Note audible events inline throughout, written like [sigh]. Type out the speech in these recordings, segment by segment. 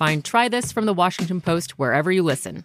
Find Try This from the Washington Post wherever you listen.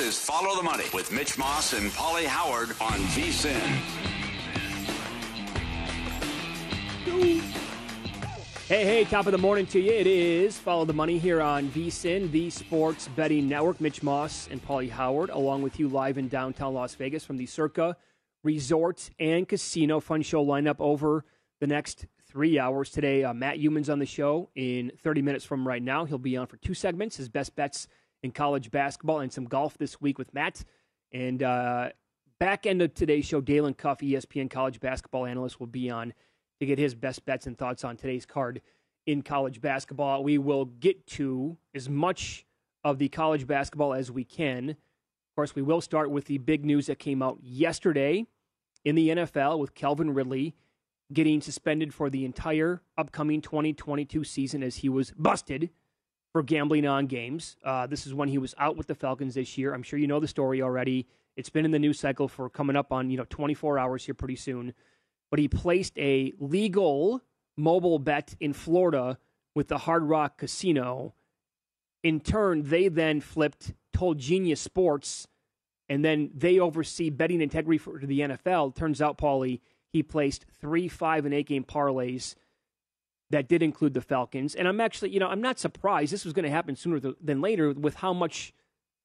Is Follow the Money with Mitch Moss and Paulie Howard on VSIN. Hey, hey, top of the morning to you. It is Follow the Money here on VSIN, the Sports Betting Network. Mitch Moss and Paulie Howard, along with you live in downtown Las Vegas from the Circa Resort and Casino. Fun show lineup over the next three hours today. Uh, Matt Youmans on the show in 30 minutes from right now. He'll be on for two segments, his best bets in college basketball and some golf this week with Matt. And uh, back end of today's show, Dalen Cuff, ESPN college basketball analyst, will be on to get his best bets and thoughts on today's card in college basketball. We will get to as much of the college basketball as we can. Of course, we will start with the big news that came out yesterday in the NFL with Calvin Ridley getting suspended for the entire upcoming 2022 season as he was busted for gambling on games. Uh, this is when he was out with the Falcons this year. I'm sure you know the story already. It's been in the news cycle for coming up on you know 24 hours here pretty soon. But he placed a legal mobile bet in Florida with the Hard Rock Casino. In turn, they then flipped, told Genius Sports, and then they oversee betting integrity for the NFL. Turns out, Paulie, he placed three, five, and eight game parlays that did include the Falcons. And I'm actually, you know, I'm not surprised. This was going to happen sooner than later with how much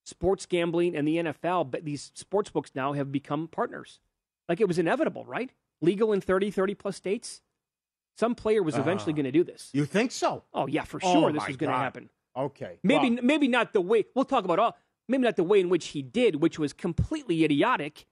sports gambling and the NFL, but these sports books now have become partners. Like it was inevitable, right? Legal in 30, 30 plus states. Some player was eventually Uh, going to do this. You think so? Oh yeah, for Oh, sure this my was going to happen. Okay. Maybe Well, maybe not the way we'll talk about all. Maybe not the way in which he did, which was completely idiotic.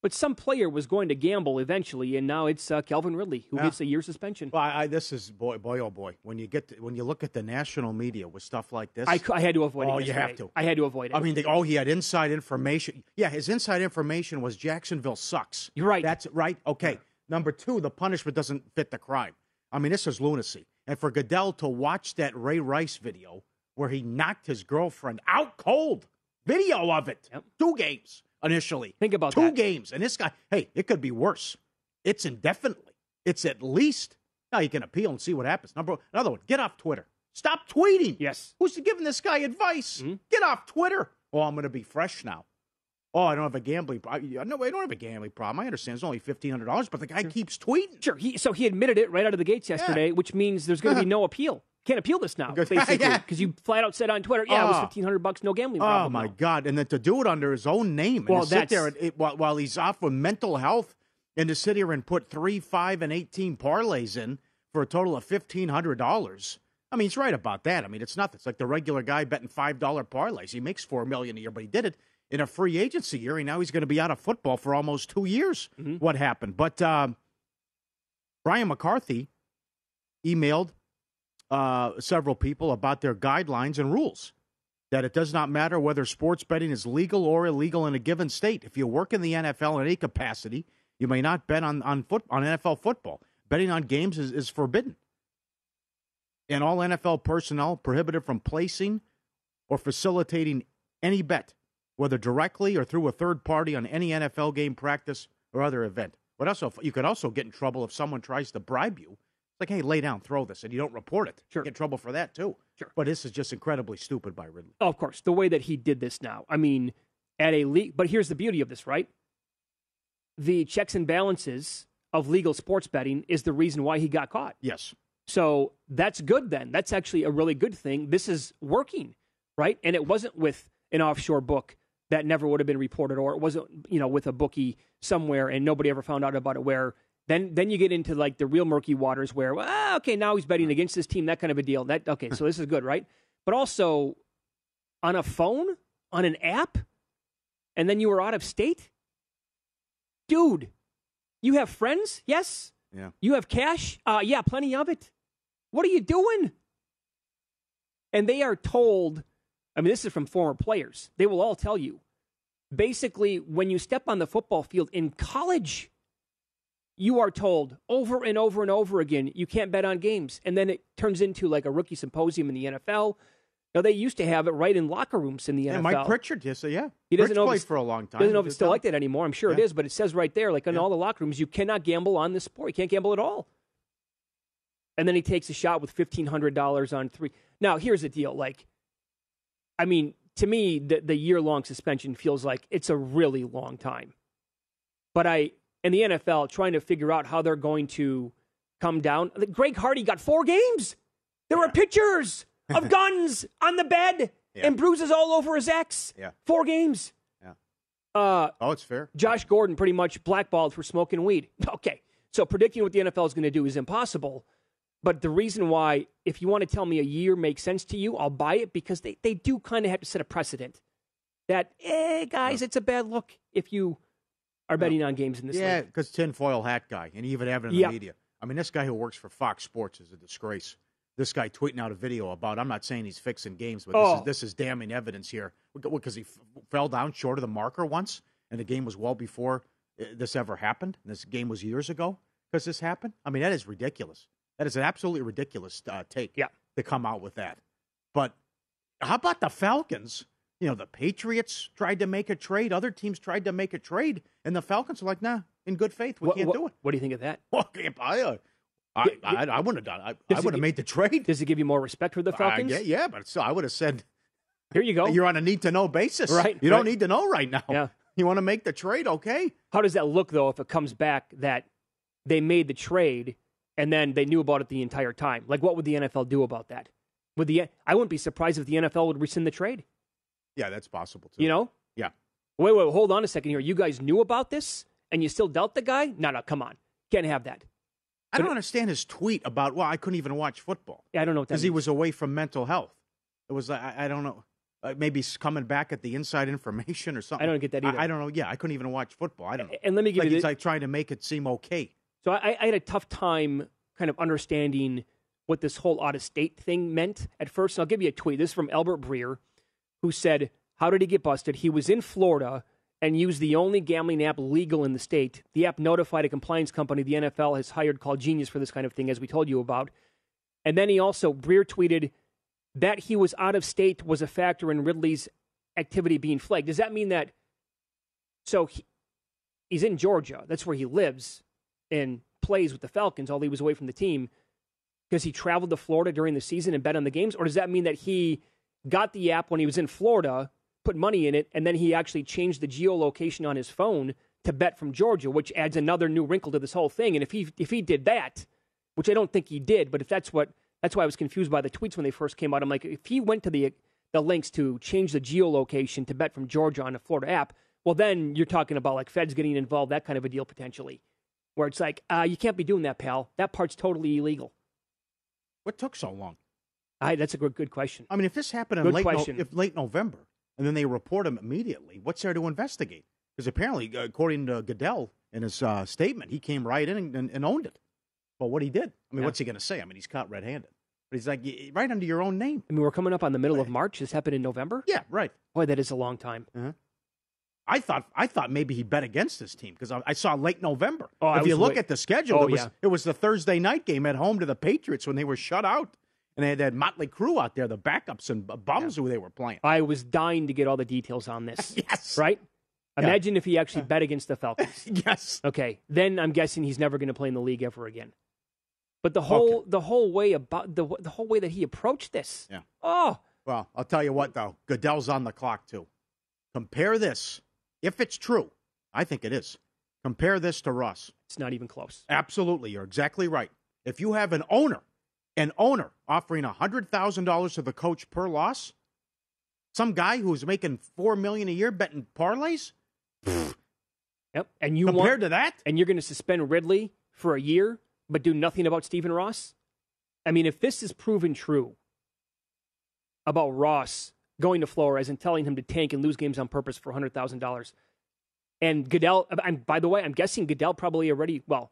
But some player was going to gamble eventually, and now it's uh, Calvin Ridley who Yeah. gets a year suspension. well, I, this is boy, boy, oh boy. When you get to, when you look at the national media with stuff like this, I, I had to avoid it. Oh, you have to. I had to avoid it. I mean, they, oh, he had inside information. Yeah, his inside information was Jacksonville sucks. You're right. That's right. Okay. Number two, the punishment doesn't fit the crime. I mean, this is lunacy. And for Goodell to watch that Ray Rice video where he knocked his girlfriend out cold, video of it, Yep. two games initially. Think about two that. games, and this guy. Hey, it could be worse. It's indefinitely. It's at least. Now you can appeal and see what happens. Number another one. Get off Twitter. Stop tweeting. Yes. Who's giving this guy advice? Mm-hmm. Get off Twitter. Oh, I'm going to be fresh now. Oh, I don't have a gambling problem. No, I don't have a gambling problem. I understand it's only fifteen hundred dollars, but the guy keeps tweeting. Sure. He, so he admitted it right out of the gates yesterday, which means there's going to be no appeal. Can't appeal this now, Good. [laughs] basically, Yeah. because you flat out said on Twitter, "Yeah, it was Oh. fifteen hundred bucks, no gambling Oh my now. God! And then to do it under his own name and Well, sit there and, it, while, while he's off with mental health, and to sit here and put three, five, and eighteen parlays in for a total of fifteen hundred dollars. I mean, he's right about that. I mean, it's nothing. It's like the regular guy betting five dollar parlays. He makes four million a year, but he did it in a free agency year, and now he's going to be out of football for almost two years. What happened? But um, Brian McCarthy emailed uh, several people about their guidelines and rules. That it does not matter whether sports betting is legal or illegal in a given state. If you work in the NFL in any capacity, you may not bet on on foot on NFL football. Betting on games is, is forbidden. And all NFL personnel prohibited from placing or facilitating any bet, whether directly or through a third party on any NFL game, practice, or other event. But also, you could also get in trouble if someone tries to bribe you. Like, hey, lay down, throw this, and you don't report it. Sure. Get in trouble for that too. Sure. But this is just incredibly stupid by Ridley. Oh, of course, the way that he did this now. I mean, at a league, but here's the beauty of this, right? The checks and balances of legal sports betting is the reason why he got caught. Yes. So that's good then. That's actually a really good thing. This is working, right? And it wasn't with an offshore book that never would have been reported or it wasn't, you know, with a bookie somewhere and nobody ever found out about it where then then you get into like the real murky waters where well, ah, okay, now he's betting against this team, that kind of a deal. That okay, so this is good, right? But also on a phone, on an app, and then you were out of state? Dude, you have friends? Yes. Yeah. You have cash? Uh, yeah, plenty of it. What are you doing? And they are told, I mean, this is from former players. They will all tell you basically, when you step on the football field in college, you are told over and over and over again, you can't bet on games. And then it turns into like a rookie symposium in the NFL. Now, they used to have it right in locker rooms in the Yeah, NFL. Mike Pritchard, yes, yeah. He doesn't Pritch know played for a long time. Doesn't know if it's still like that anymore. I'm sure it Yeah. is, but it says right there, like in Yeah. all the locker rooms, you cannot gamble on this sport. You can't gamble at all. And then he takes a shot with fifteen hundred dollars on three. Now, here's the deal. Like, I mean, to me, the the year long suspension feels like it's a really long time. But I, in the NFL, trying to figure out how they're going to come down. Greg Hardy got four games. There were pictures of [laughs] guns on the bed Yeah. and bruises all over his ex. Yeah. Four games. Yeah. Uh, Oh, it's fair. Josh Gordon pretty much blackballed for smoking weed. [laughs] Okay. So predicting what the NFL is going to do is impossible. But the reason why, if you want to tell me a year makes sense to you, I'll buy it because they, they do kind of have to set a precedent that, eh, guys, it's a bad look if you are betting on games in this Yeah, league. because tinfoil hat guy, and even have it in the Yeah. media. I mean, this guy who works for Fox Sports is a disgrace. This guy tweeting out a video about. I'm not saying he's fixing games, but this, Oh. is, this is damning evidence here. Because he f- fell down short of the marker once, and the game was well before uh, this ever happened. And this game was years ago because this happened. I mean, that is ridiculous. That is an absolutely ridiculous uh, take. Yeah. to come out with that. But how about the Falcons? You know, the Patriots tried to make a trade. Other teams tried to make a trade, and the Falcons are like, "Nah, in good faith, we What, can't what- do it." what do you think of that? [laughs] Okay, I, I, I, I wouldn't have done. it. I, I would have made the trade. Does it give you more respect for the Falcons? Yeah, yeah, but still, I would have said Here you go. you're on a need to know basis. Right, You don't need to know right now. Yeah. You want to make the trade, okay? How does that look, though, if it comes back that they made the trade and then they knew about it the entire time? Like, what would the NFL do about that? Would the I wouldn't be surprised if the NFL would rescind the trade. Yeah, that's possible too. You know? Yeah. Wait, wait, hold on a second here. You guys knew about this and you still dealt the guy? No, no, come on. Can't have that. I don't understand his tweet about. Well, I couldn't even watch football. Yeah, I don't know what that because he was away from mental health. It was I, I don't know. Uh, maybe coming back at the inside [laughs] information or something. I don't get that either. I, don't know. Yeah, I couldn't even watch football. I don't know. And let me give like you he's the- like trying to make it seem okay. So I, I had a tough time kind of understanding what this whole out of state thing meant at first. And I'll give you a tweet. This is from Albert Breer, who said, How did he get busted? He was in Florida and used the only gambling app legal in the state. The app notified a compliance company the NFL has hired called Genius for this kind of thing, as we told you about. And then he also, Breer tweeted that he was out of state was a factor in Ridley's activity being flagged. Does that mean that? So he, he's in Georgia. That's where he lives and plays with the Falcons, although he was away from the team. because he traveled to Florida during the season and bet on the games, or does that mean that he got the app when he was in Florida, put money in it, and then he actually changed the geolocation on his phone to bet from Georgia, which adds another new wrinkle to this whole thing. And if he if he did that, which I don't think he did, but if that's what that's why I was confused by the tweets when they first came out. I'm like, if he went to the the links to change the geolocation to bet from Georgia on a Florida app, well, then you're talking about like feds getting involved, that kind of a deal potentially, where it's like, uh, you can't be doing that, pal. That part's totally illegal. What took so long? I, that's a good, good question. I mean, if this happened in late, no, if late November, and then they report him immediately, what's there to investigate? Because apparently, uh, according to Goodell in his uh, statement, he came right in and, and, and owned it. But what he did? I mean, Yeah. what's he going to say? I mean, he's caught red-handed, but he's like right under your own name. I mean, we're coming up on the middle of March. This happened in November. Yeah, right. Boy, that is a long time. I thought I thought maybe he bet against this team because I, I saw late November. Oh, if you look wait- at the schedule, Oh, it was yeah. it was the Thursday night game at home to the Patriots when they were shut out, and they had that motley crew out there, the backups and bums who they were playing. I was dying to get all the details on this. [laughs] yes, Right? Yeah. Imagine if he actually uh. bet against the Falcons. [laughs] yes. Okay, then I'm guessing he's never going to play in the league ever again. But the whole the whole way about the the whole way that he approached this. Yeah. Oh, Well, I'll tell you what though, Goodell's on the clock too. Compare this, if it's true, I think it is. Compare this to Russ. it's not even close. Absolutely, you're exactly right. If you have an owner, an owner offering hundred thousand dollars to the coach per loss, some guy who's making four million a year betting parlays, Yep. And you compared want to that, and you're going to suspend Ridley for a year, but do nothing about Stephen Ross. I mean, if this is proven true about Ross going to Flores and telling him to tank and lose games on purpose for hundred thousand dollars, and Goodell, I'm, by the way, I'm guessing Goodell probably already well.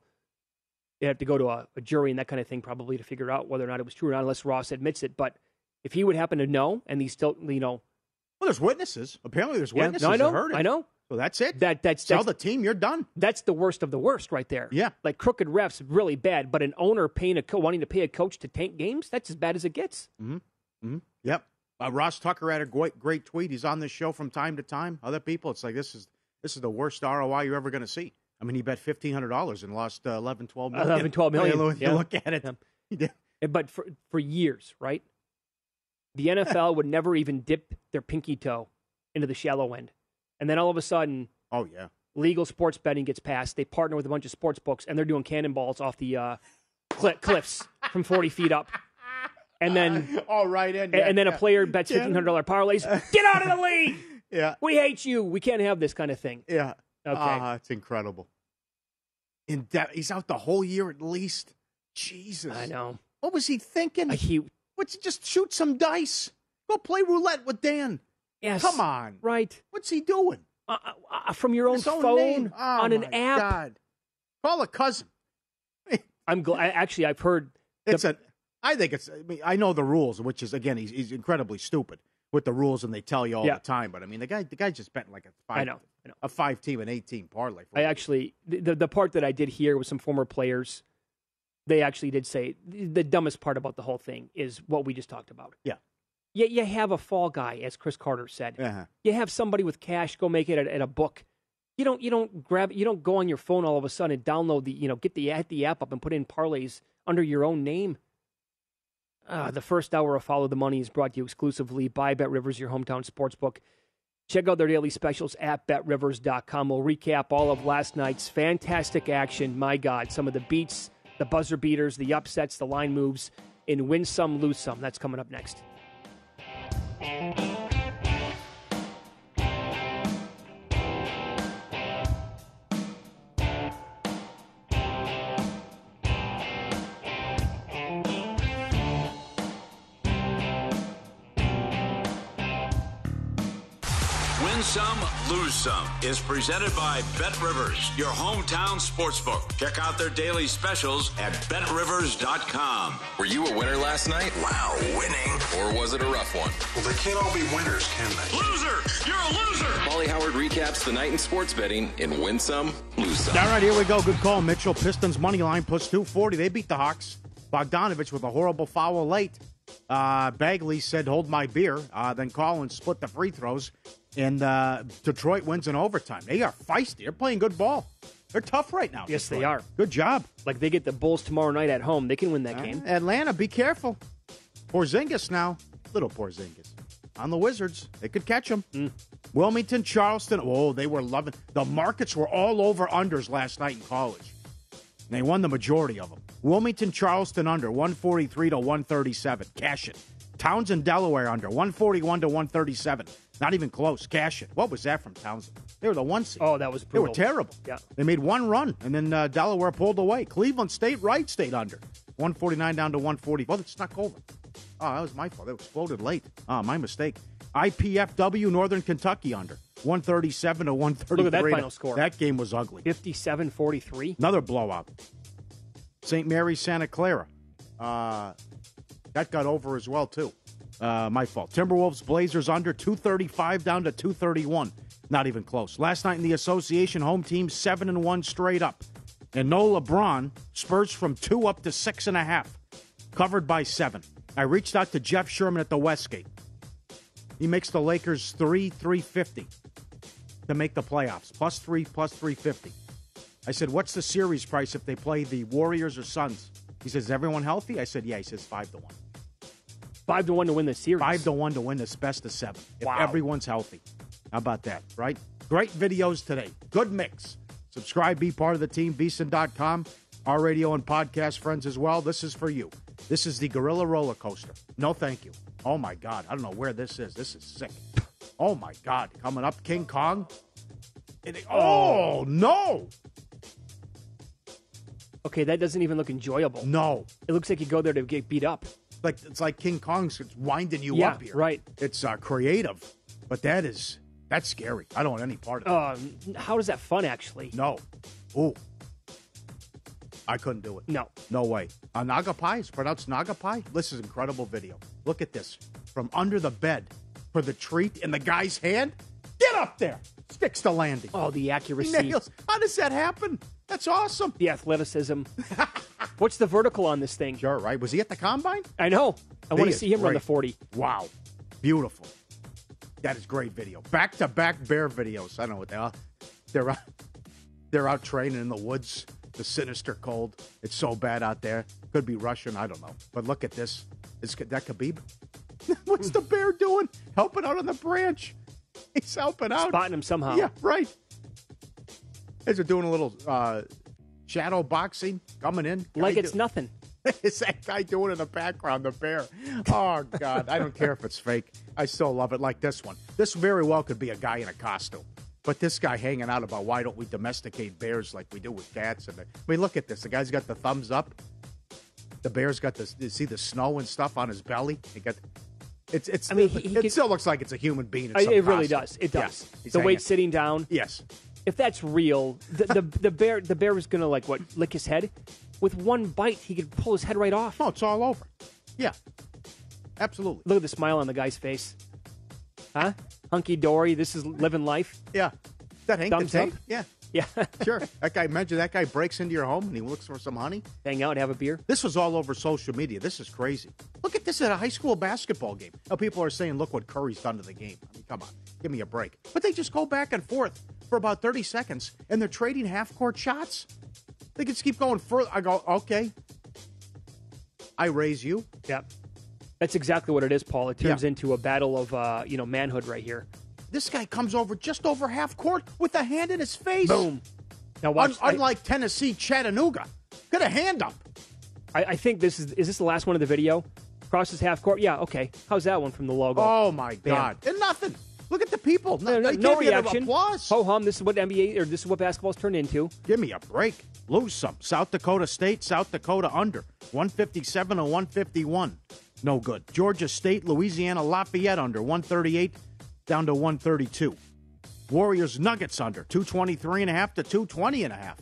You have to go to a, a jury and that kind of thing probably to figure out whether or not it was true or not, unless Ross admits it. But if he would happen to know, and he's still, you know, well, there's witnesses. Apparently, there's yeah, witnesses no, I know, heard it. I know So that's it. that that's Sell that's, the team. You're done. that's the worst of the worst right there. Yeah. Like crooked refs, really bad. But an owner paying a co- wanting to pay a coach to tank games, that's as bad as it gets. hmm Yep. Uh, Ross Tucker had a great, great tweet. He's on this show from time to time. Other people, it's like this is this is the worst ROI you're ever going to see. I mean, he bet fifteen hundred dollars and lost uh, 11, 12 million. 11, 12 [laughs] million. You Yeah. look at it, [laughs] Yeah. But for for years, right? The [laughs] NFL would never even dip their pinky toe into the shallow end, and then all of a sudden, Oh yeah. legal sports betting gets passed. They partner with a bunch of sports books, and they're doing cannonballs off the uh, cli cliffs from forty feet up. And then, oh right in. and, yeah, and then a player bets fifteen hundred dollar parlays. Get out of the league! Yeah. We hate you. We can't have this kind of thing. Yeah. Okay. Ah, it's incredible. In depth, he's out the whole year at least. Jesus. I know. What was he thinking? Uh, he What's just shoot some dice? Go play roulette with Dan. yes, Come on. right What's he doing? uh, uh, uh, from your own own phone. Oh, on an my app. God. Call a cousin. I'm glad. Actually, I've heard. It's a. I think it's. I mean, I know the rules, which is again, he's, he's incredibly stupid with the rules, and they tell you all Yeah. the time. But I mean, the guy, the guy just betting like a five. I know. I know. A five team and eight team parlay. I actually the the- part that I did hear with some former players, they actually did say the the dumbest part about the whole thing is what we just talked about. Yeah. You, you have a fall guy, as Cris Carter said. Uh-huh. You have somebody with cash go make it at, at a book. You don't you don't grab you don't go on your phone all of a sudden and download the you know get the hit the app up and put in parlays under your own name. Uh, the first hour of Follow the Money is brought to you exclusively by Bet Rivers, your hometown sportsbook. Check out their daily specials at betrivers.com. We'll recap all of last night's fantastic action. My God, some of the beats, the buzzer beaters, the upsets, the line moves in Win Some, Lose Some. That's coming up next. Lose some is presented by Bet Rivers, your hometown sportsbook. Check out their daily specials at betrivers.com. Were you a winner last night? Wow, winning. Or was it a rough one? Well, they can't all be winners, can they? Loser! You're a loser! Molly Howard recaps the night in sports betting in Win Some, Lose Some. All right, here we go. Good call, Mitchell. Pistons money line plus 240. They beat the Hawks. Bogdanovic with a horrible foul late. Uh, Bagley said, hold my beer. Uh, then Collins split the free throws. And uh, Detroit wins in overtime. They are feisty. They're playing good ball. They're tough right now. Yes, they are. Good job. Like they get the Bulls tomorrow night at home. They can win that game. Atlanta, be careful. Porzingis now, little Porzingis on the Wizards. They could catch him. Mm. Wilmington, Charleston. Oh, they were loving. The markets were all over unders last night in college. They won the majority of them. Wilmington, Charleston under 143 to 137. Cash it. Towson, Delaware under 141 to 137. Not even close. Cash it. What was that from Towson? They were the one seed. Oh, that was pretty. They were terrible. Yeah. They made one run, and then uh, Delaware pulled away. Cleveland State, Wright State under. 149 down to 140. Well, it snuck over. Oh, that was my fault. It exploded late. Oh, my mistake. IPFW, Northern Kentucky under. 137 to 133. Look at that final score. That game was ugly. 57 43. Another blowout. St. Mary's, Santa Clara. Uh, that got over as well, too. Uh, my fault. Timberwolves, Blazers under 235 down to 231. Not even close. Last night in the association, home team 7 and 1 straight up. And no LeBron, Spurs from 2 up to 6.5. Covered by 7. I reached out to Jeff Sherman at the Westgate. He makes the Lakers 3 350 to make the playoffs. Plus 3, plus 350. I said, What's the series price if they play the Warriors or Suns? He says, everyone healthy? I said, Yeah. He says, 5 to 1. Five to one to win the series. 5 to 1 to win this best of seven if Wow. everyone's healthy. How about that, right? Great videos today. Good mix. Subscribe, be part of the team, VSIN.com, our radio and podcast friends as well. This is for you. This is the Gorilla Roller Coaster. No, thank you. Oh, my God. I don't know where this is. This is sick. Oh, my God. Coming up, King Kong. It- oh, no. Okay, that doesn't even look enjoyable. No. It looks like you go there to get beat up. Like it's like King Kong's it's winding you Yeah, up here. right. It's uh, creative, but that is that's scary. I don't want any part of it. Um, how is that fun, actually? no. Ooh. I couldn't do it. No. No way. Uh, Naga Pie is pronounced Naga Pie. This is incredible video. Look at this. From under the bed for the treat in the guy's hand. Get up there. Sticks the landing. Oh, the accuracy, Nails. How does that happen? That's awesome. the athleticism. [laughs] What's the vertical on this thing? Sure, right? Was he at the combine? I know. I want to see him run the 40. Wow. Beautiful. That is great video. Back to back bear videos. I don't know what they are. They're out, they're out training in the woods. The sinister cold. It's so bad out there. Could be Russian. I don't know. But look at this. Is that Khabib? [laughs] What's the bear doing? Helping out on the branch. [laughs] He's helping out. Spotting him somehow. Yeah, right. As they're doing a little uh, shadow boxing, coming in. Like it's do- nothing. [laughs] is that guy doing in the background, the bear? Oh, God. I don't care if it's fake. I still love it like this one. This very well could be a guy in a costume. But this guy hanging out about why don't we domesticate bears like we do with cats? And the, I mean, look at this. The guy's got the thumbs up. The bear's got. You see the snow and stuff on his belly. He got. It's. It's. I mean, he- he it could- still looks like it's a human being. In I- some it really does. It does. He's the weight sitting down. Yes. If that's real, the, the the bear the bear was gonna like what lick his head. With one bite, he could pull his head right off. No, it's all over. Yeah. Absolutely. Look at the smile on the guy's face. Huh? Hunky dory. This is living life. Yeah. Is that Hank Thumbs the Tank? up? Yeah. Yeah. [laughs] Sure. that guy mentioned that guy breaks into your home and he looks for some honey. Hang out, have a beer. This was all over social media. This is crazy. Look at this at a high school basketball game. Now people are saying, look what Curry's done to the game. I mean, come on, give me a break. But they just go back and forth for about 30 seconds and they're trading half court shots. They can just keep going further. I go, okay. I raise you. Yep. That's exactly what it is, Paul. It turns Yeah. into a battle of uh, you know manhood right here. This guy comes over just over half court with a hand in his face. Boom. Now watch. Un- unlike Tennessee, Chattanooga. Get a hand up. I, I think this is is this the last one of the video? Crosses half court. Yeah. Okay. How's that one from the logo? Oh, my Bam. God. And nothing. Look at the people. No, no, no gave me an reaction. Applause. Ho hum. This is what NBA or this is what basketball's turned into. Give me a break. Lose some. South Dakota State, South Dakota under. 157 to 151. No good. Georgia State, Louisiana Lafayette under. 138 down to 132. Warriors Nuggets under. 223 and a half to 220 and a half.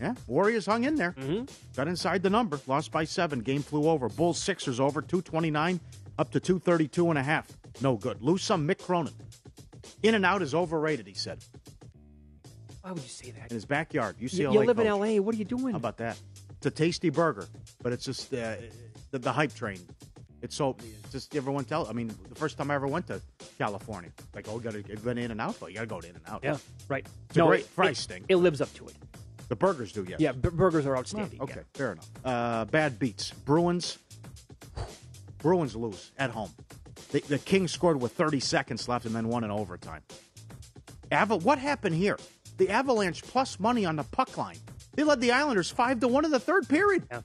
Yeah, Warriors hung in there. Mm-hmm. Got inside the number. Lost by seven. Game flew over. Bulls Sixers over. 229 up to 232 and a half. No good. Lose some. Mick Cronin. In and out is overrated, he said. Why would you say that? In his backyard. You, UCLA you live in. LA. What are you doing? How about that? It's a tasty burger, but it's just uh, the, the hype train. It's so it's just everyone tell. I mean, the first time I ever went to California, like oh, you got to you've been in and out, but you got to go to in and out. Yeah. Right. It's a great price thing. It lives up to it. The burgers do, yes. Yeah, b- burgers are outstanding. Okay, yeah. fair enough. Uh, bad beats. Bruins. Bruins lose at home. The, the Kings scored with 30 seconds left and then won in overtime. Ava, what happened here? The Avalanche plus money on the puck line. They led the Islanders five to one in the third period. Yeah.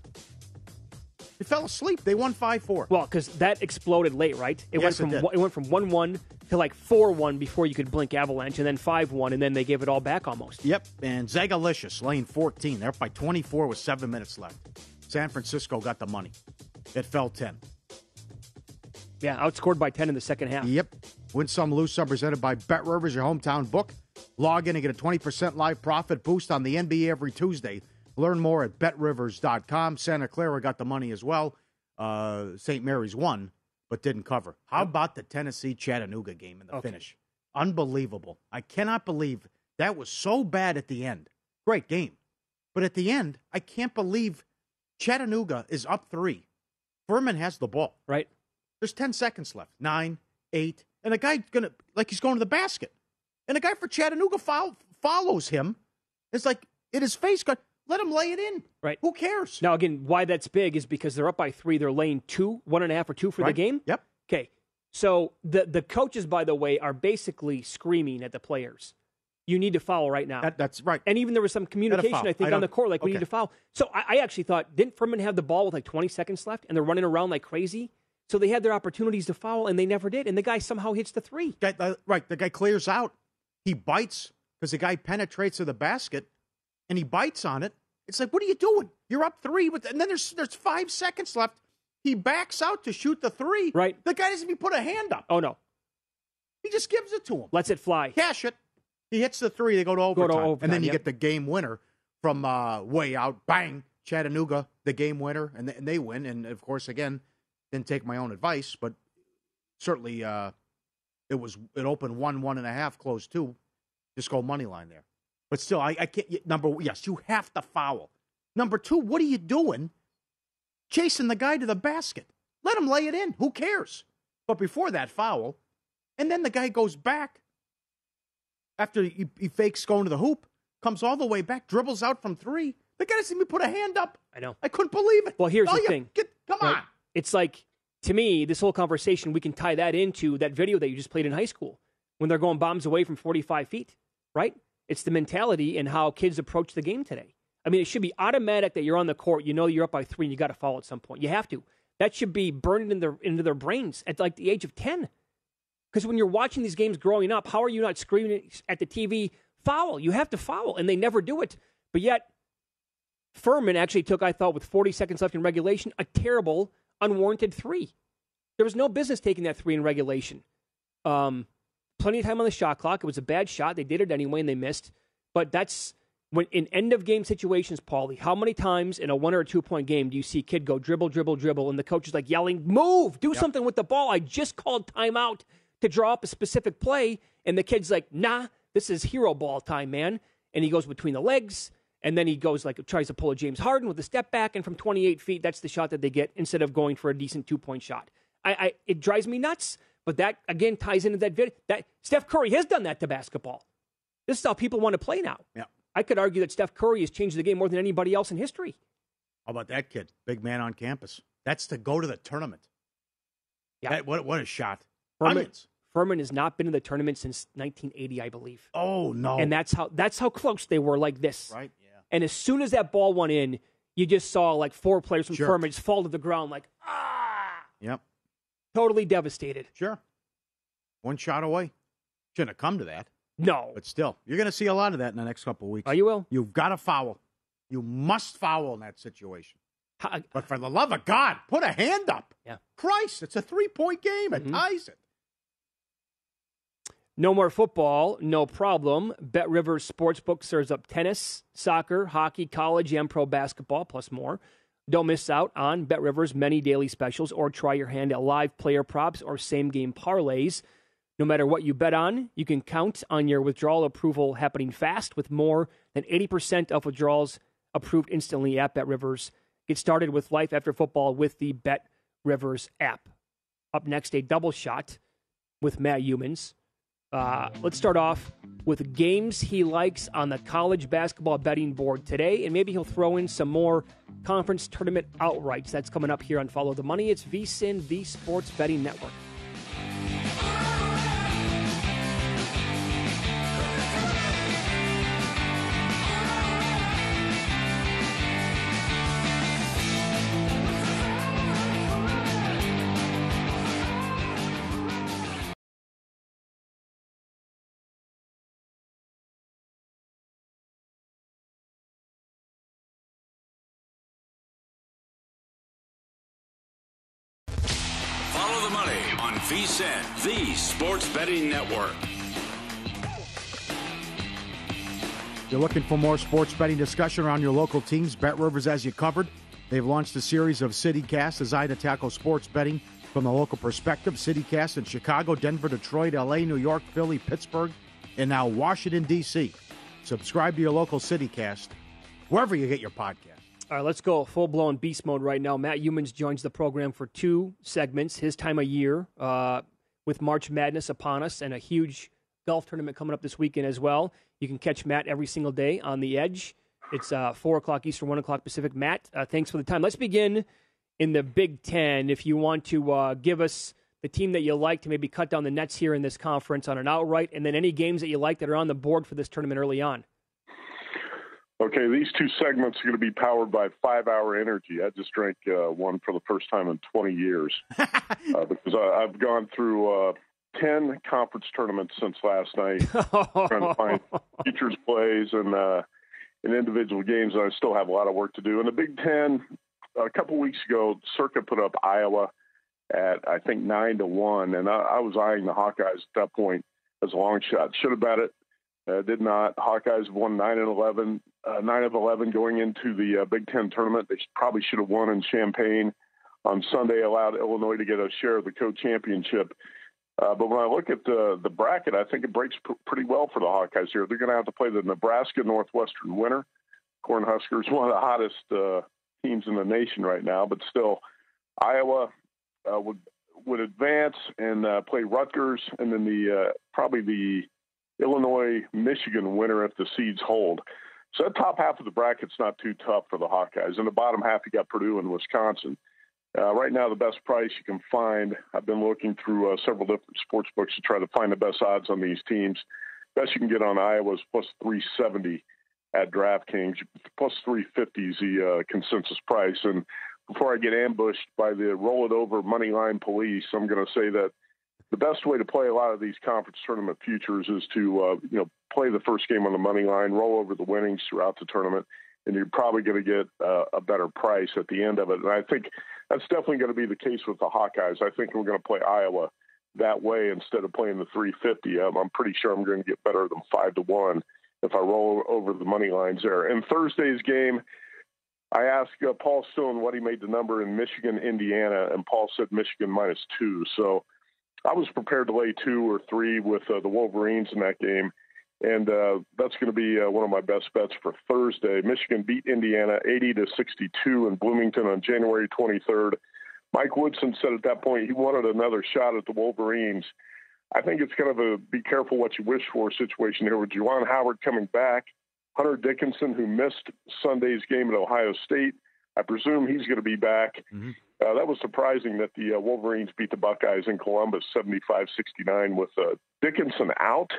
They fell asleep. They won five four. Well, because that exploded late, right? It Yes, went from one- it went from one one to like four one before you could blink Avalanche, and then five one, and then they gave it all back almost. Yep, and Zagalicious, lane 14. They're up by 24 with seven minutes left. San Francisco got the money. It fell 10. Yeah, outscored by ten in the second half. Yep. Win some, lose some, presented by Bet Rivers, your hometown book. Log in and get a 20% live profit boost on the NBA every Tuesday. Learn more at betrivers.com. Santa Clara got the money as well. Uh, St. Mary's won, but didn't cover. How about the Tennessee Chattanooga game in the Okay. finish? Unbelievable. I cannot believe that was so bad at the end. Great game. But at the end, I can't believe Chattanooga is up three. Furman has the ball. Right. There's 10 seconds left. Nine, eight. And a guy's going to, like, he's going to the basket. And a guy for Chattanooga follow, follows him. It's like, in his face, go, let them lay it in. Right. Who cares? Now again, why that's big is because they're up by three. They're laying two, one and a half or two for the game. Yep. Okay. So the the coaches, by the way, are basically screaming at the players. You need to foul right now. That, that's right. and even there was some communication. I think, I on the court, like we need to foul. So I, I actually thought, didn't Furman have the ball with like 20 seconds left, and they're running around like crazy? So they had their opportunities to foul, and they never did. And the guy somehow hits the three. Guy- uh, right. The guy clears out. He bites because the guy penetrates to the basket and he bites on it. It's like, what are you doing? You're up three, with, and then there's there's five seconds left. He backs out to shoot the three. Right. The guy doesn't even put a hand up. Oh no, He just gives it to him. lets it fly. cash it. He hits the three. They go to overtime. Go to overtime, and then you yep. get the game winner from uh, way out. Bang, Chattanooga, the game winner, and, th- and they win. And of course, again, didn't take my own advice, but certainly uh, it was it opened one, one and a half, closed two. Just go money line there. But still, I, I can't. Number yes, you have to foul. Number two, what are you doing? Chasing the guy to the basket. Let him lay it in. Who cares? But before that foul, and then the guy goes back after he, he fakes going to the hoop, comes all the way back, dribbles out from three. The guy doesn't even put a hand up. I know. I couldn't believe it. Well, here's Oh, the yeah, thing. Get, come Right? on. It's like to me, this whole conversation we can tie that into that video that you just played in high school when they're going bombs away from 45 feet, right? It's the mentality and how kids approach the game today. I mean, it should be automatic that you're on the court, you know you're up by three, and you got to foul at some point. You have to. That should be burned in their, into their brains at like the age of 10. Because when you're watching these games growing up, how are you not screaming at the TV, foul? You have to foul, and they never do it. But yet, Furman actually took, I thought, with 40 seconds left in regulation, a terrible, unwarranted three. There was no business taking that three in regulation. Um, plenty of time on the shot clock. It was a bad shot. They did it anyway, and they missed. But that's when in end of game situations, Paulie. How many times in a one or a two point game do you see kid go dribble, dribble, dribble, and the coach is like yelling, "Move! Do something with the ball! I just called timeout to draw up a specific play," and the kid's like, "Nah, this is hero ball time, man." And he goes between the legs, and then he goes like tries to pull a James Harden with a step back, and from 28 feet, that's the shot that they get instead of going for a decent two point shot. I, I it drives me nuts. But that again ties into that video. That Steph Curry has done that to basketball. This is how people want to play now. Yeah. I could argue that Steph Curry has changed the game more than anybody else in history. How about that kid? Big man on campus. That's to go to the tournament. Yeah. That- what, what a shot. Furman, Onions. Furman has not been in the tournament since 1980, I believe. Oh, no. And that's how that's how close they were like this. right? Yeah. And as soon as that ball went in, you just saw like four players from Sure. Furman just fall to the ground like ah, Yep. Totally devastated. Sure. One shot away. Shouldn't have come to that. No. But still, you're going to see a lot of that in the next couple of weeks. Oh, you will. You've got to foul. You must foul in that situation. How- But for the love of God, put a hand up. Yeah. Christ, it's a three point game. It Mhm. ties it. No more football, no problem. Bet Rivers Sportsbook serves up tennis, soccer, hockey, college, and pro basketball, plus more. Don't miss out on Bet Rivers' many daily specials or try your hand at live player props or same game parlays. No matter what you bet on, you can count on your withdrawal approval happening fast with more than 80% of withdrawals approved instantly at Bet Rivers. Get started with life after football with the Bet Rivers app. Up next, a double shot with Matt Youmans. Uh, let's start off with games he likes on the college basketball betting board today, and maybe he'll throw in some more conference tournament outrights. That's coming up here on Follow the Money. It's VSIN, the Sports Betting Network. the Sports Betting Network. You're looking for more sports betting discussion around your local teams, Bet Rivers as you covered. They've launched a series of CityCasts designed to tackle sports betting from the local perspective. CityCasts in Chicago, Denver, Detroit, LA, New York, Philly, Pittsburgh, and now Washington, D.C. Subscribe to your local CityCast wherever you get your podcast. All right, let's go full blown beast mode right now. Matt Youmans joins the program for two segments, his time of year, uh, with March Madness upon us and a huge golf tournament coming up this weekend as well. You can catch Matt every single day on the Edge. It's uh, four o'clock Eastern, one o'clock Pacific. Matt, uh, thanks for the time. Let's begin in the Big Ten. If you want to uh, give us the team that you like to maybe cut down the nets here in this conference on an outright, and then any games that you like that are on the board for this tournament early on. Okay, these two segments are going to be powered by Five Hour Energy. I just drank uh, one for the first time in 20 years [laughs] uh, because I, I've gone through uh, 10 conference tournaments since last night, [laughs] trying to find futures plays and uh, in individual games. And I still have a lot of work to do. In the Big Ten, a couple weeks ago, Circa put up Iowa at I think nine to one, and I, I was eyeing the Hawkeyes at that point as a long shot. Should have bet it. Uh, did not. Hawkeyes won nine and eleven, uh, nine of eleven going into the uh, Big Ten tournament. They probably should have won in Champaign on Sunday. Allowed Illinois to get a share of the co-championship. Uh, but when I look at the the bracket, I think it breaks pr- pretty well for the Hawkeyes here. They're going to have to play the Nebraska Northwestern winner. Cornhuskers, [laughs] one of the hottest uh, teams in the nation right now, but still, Iowa uh, would would advance and uh, play Rutgers, and then the uh, probably the Illinois Michigan winner if the seeds hold. So that top half of the bracket's not too tough for the Hawkeyes. In the bottom half, you got Purdue and Wisconsin. Uh, right now, the best price you can find. I've been looking through uh, several different sports books to try to find the best odds on these teams. Best you can get on Iowa is plus 370 at DraftKings. Plus 350 is the uh, consensus price. And before I get ambushed by the roll it over money line police, I'm going to say that the best way to play a lot of these conference tournament futures is to uh, you know play the first game on the money line, roll over the winnings throughout the tournament, and you're probably going to get uh, a better price at the end of it. And I think that's definitely going to be the case with the Hawkeyes. I think we're going to play Iowa that way instead of playing the 350. Um, I'm pretty sure I'm going to get better than five to one if I roll over the money lines there. In Thursday's game. I asked uh, Paul Stone what he made the number in Michigan, Indiana, and Paul said Michigan minus two. So I was prepared to lay two or three with uh, the Wolverines in that game. And uh, that's going to be uh, one of my best bets for Thursday. Michigan beat Indiana 80 to 62 in Bloomington on January 23rd. Mike Woodson said at that point he wanted another shot at the Wolverines. I think it's kind of a be careful what you wish for situation here with Juwan Howard coming back. Hunter Dickinson, who missed Sunday's game at Ohio State, I presume he's going to be back. Mm-hmm. Uh, that was surprising that the uh, Wolverines beat the Buckeyes in Columbus 75 69 with uh, Dickinson out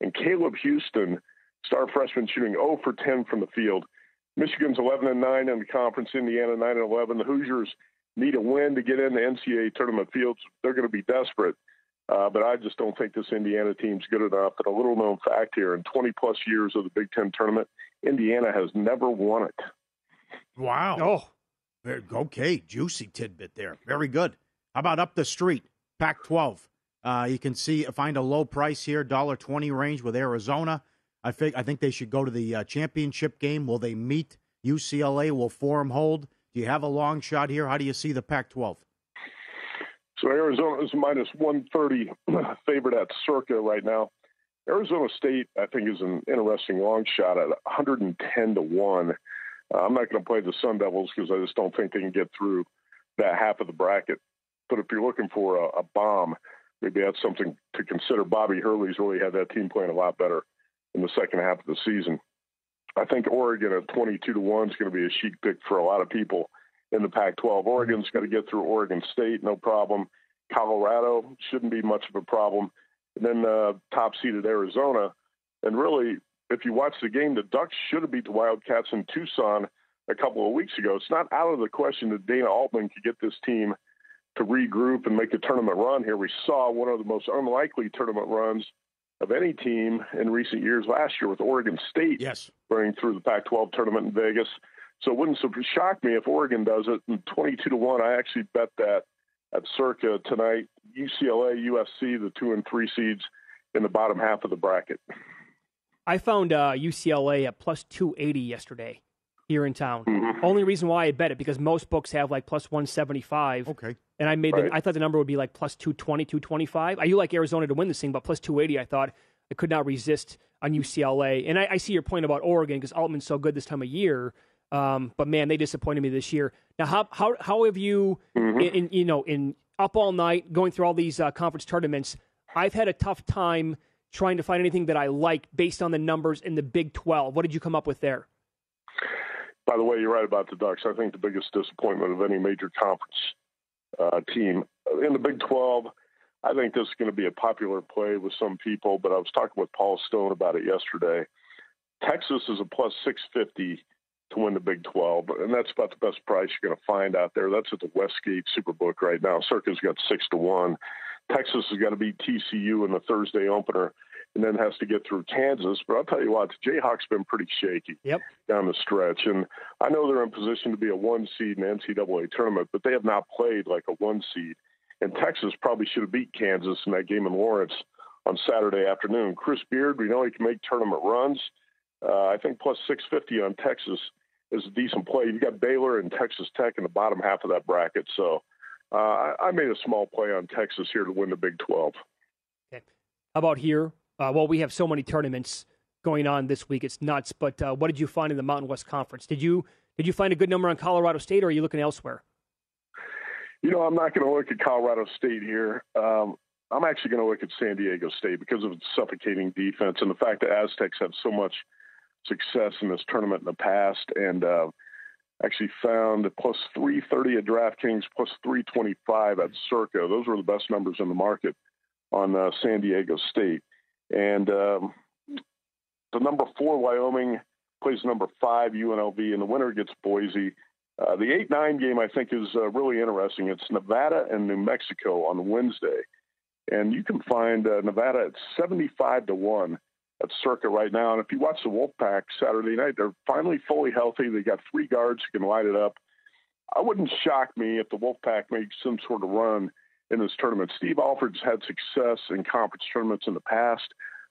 and Caleb Houstan, star freshman, shooting 0 for 10 from the field. Michigan's 11 and 9 in the conference, Indiana 9 and 11. The Hoosiers need a win to get in the NCAA tournament fields. They're going to be desperate. Uh, but I just don't think this Indiana team's good enough. And a little known fact here in 20 plus years of the Big Ten tournament, Indiana has never won it. Wow. Oh, Very, okay. Juicy tidbit there. Very good. How about up the street, Pac 12? Uh, you can see find a low price here, dollar twenty range with Arizona. I think I think they should go to the uh, championship game. Will they meet UCLA? Will Forum hold? Do you have a long shot here? How do you see the Pac-12? So Arizona is minus 130 [clears throat] favorite at Circa right now. Arizona State, I think, is an interesting long shot at 110 to one. Uh, I'm not going to play the Sun Devils because I just don't think they can get through that half of the bracket. But if you're looking for a, a bomb, maybe that's something to consider Bobby Hurley's really had that team playing a lot better in the second half of the season. I think Oregon at 22 to 1 is going to be a chic pick for a lot of people in the Pac 12. Oregon's got to get through Oregon State, no problem. Colorado shouldn't be much of a problem. And then uh, top seeded Arizona. And really, if you watch the game, the Ducks should have beat the Wildcats in Tucson a couple of weeks ago. It's not out of the question that Dana Altman could get this team to regroup and make a tournament run here. We saw one of the most unlikely tournament runs of any team in recent years last year with Oregon State yes. running through the Pac 12 tournament in Vegas. So it wouldn't shock me if Oregon does it. And 22 to 1, I actually bet that at Circa tonight. UCLA, USC, the two and three seeds in the bottom half of the bracket. I found uh, UCLA at plus 280 yesterday here in town. Mm-hmm. Only reason why I bet it because most books have like plus 175. Okay. And I made Right. the, I thought the number would be like plus 220, 225. I do like Arizona to win this thing, but plus 280, I thought I could not resist on UCLA. And I, I see your point about Oregon because Altman's so good this time of year. Um, but man, they disappointed me this year. Now, how how how have you, Mm-hmm. in, in you know, in up all night going through all these uh, conference tournaments? I've had a tough time trying to find anything that I like based on the numbers in the Big 12. What did you come up with there? By the way, you're right about the Ducks. I think the biggest disappointment of any major conference uh, team in the Big 12. I think this is going to be a popular play with some people, but I was talking with Paul Stone about it yesterday. Texas is a plus 650 to win the Big 12, and that's about the best price you're going to find out there. That's at the Westgate Superbook right now. Circa's got six to one. Texas has got to beat TCU in the Thursday opener, and then has to get through Kansas. But I'll tell you what, the Jayhawks been pretty shaky Yep. down the stretch, and I know they're in position to be a one seed in the NCAA tournament, but they have not played like a one seed. And Texas probably should have beat Kansas in that game in Lawrence on Saturday afternoon. Chris Beard, we know he can make tournament runs. Uh, I think plus 650 on Texas is a decent play. You've got Baylor and Texas Tech in the bottom half of that bracket. So I I made a small play on Texas here to win the Big 12. How about here? Uh, well, we have so many tournaments going on this week; it's nuts. But uh, what did you find in the Mountain West Conference? Did you did you find a good number on Colorado State, or are you looking elsewhere? You know, I'm not going to look at Colorado State here. Um, I'm actually going to look at San Diego State because of its suffocating defense and the fact that Aztecs have so much success in this tournament in the past. And uh, actually found plus 330 at DraftKings, plus 325 at Circa. Those were the best numbers in the market on uh, San Diego State. And um, the number four Wyoming plays number five UNLV, and the winner gets Boise. Uh, the 8 9 game, I think, is uh, really interesting. It's Nevada and New Mexico on Wednesday. And you can find uh, Nevada at 75 to 1 at Circa right now. And if you watch the Wolfpack Saturday night, they're finally fully healthy. They got three guards who can light it up. I wouldn't shock me if the Wolfpack makes some sort of run in this tournament. Steve Alford's had success in conference tournaments in the past.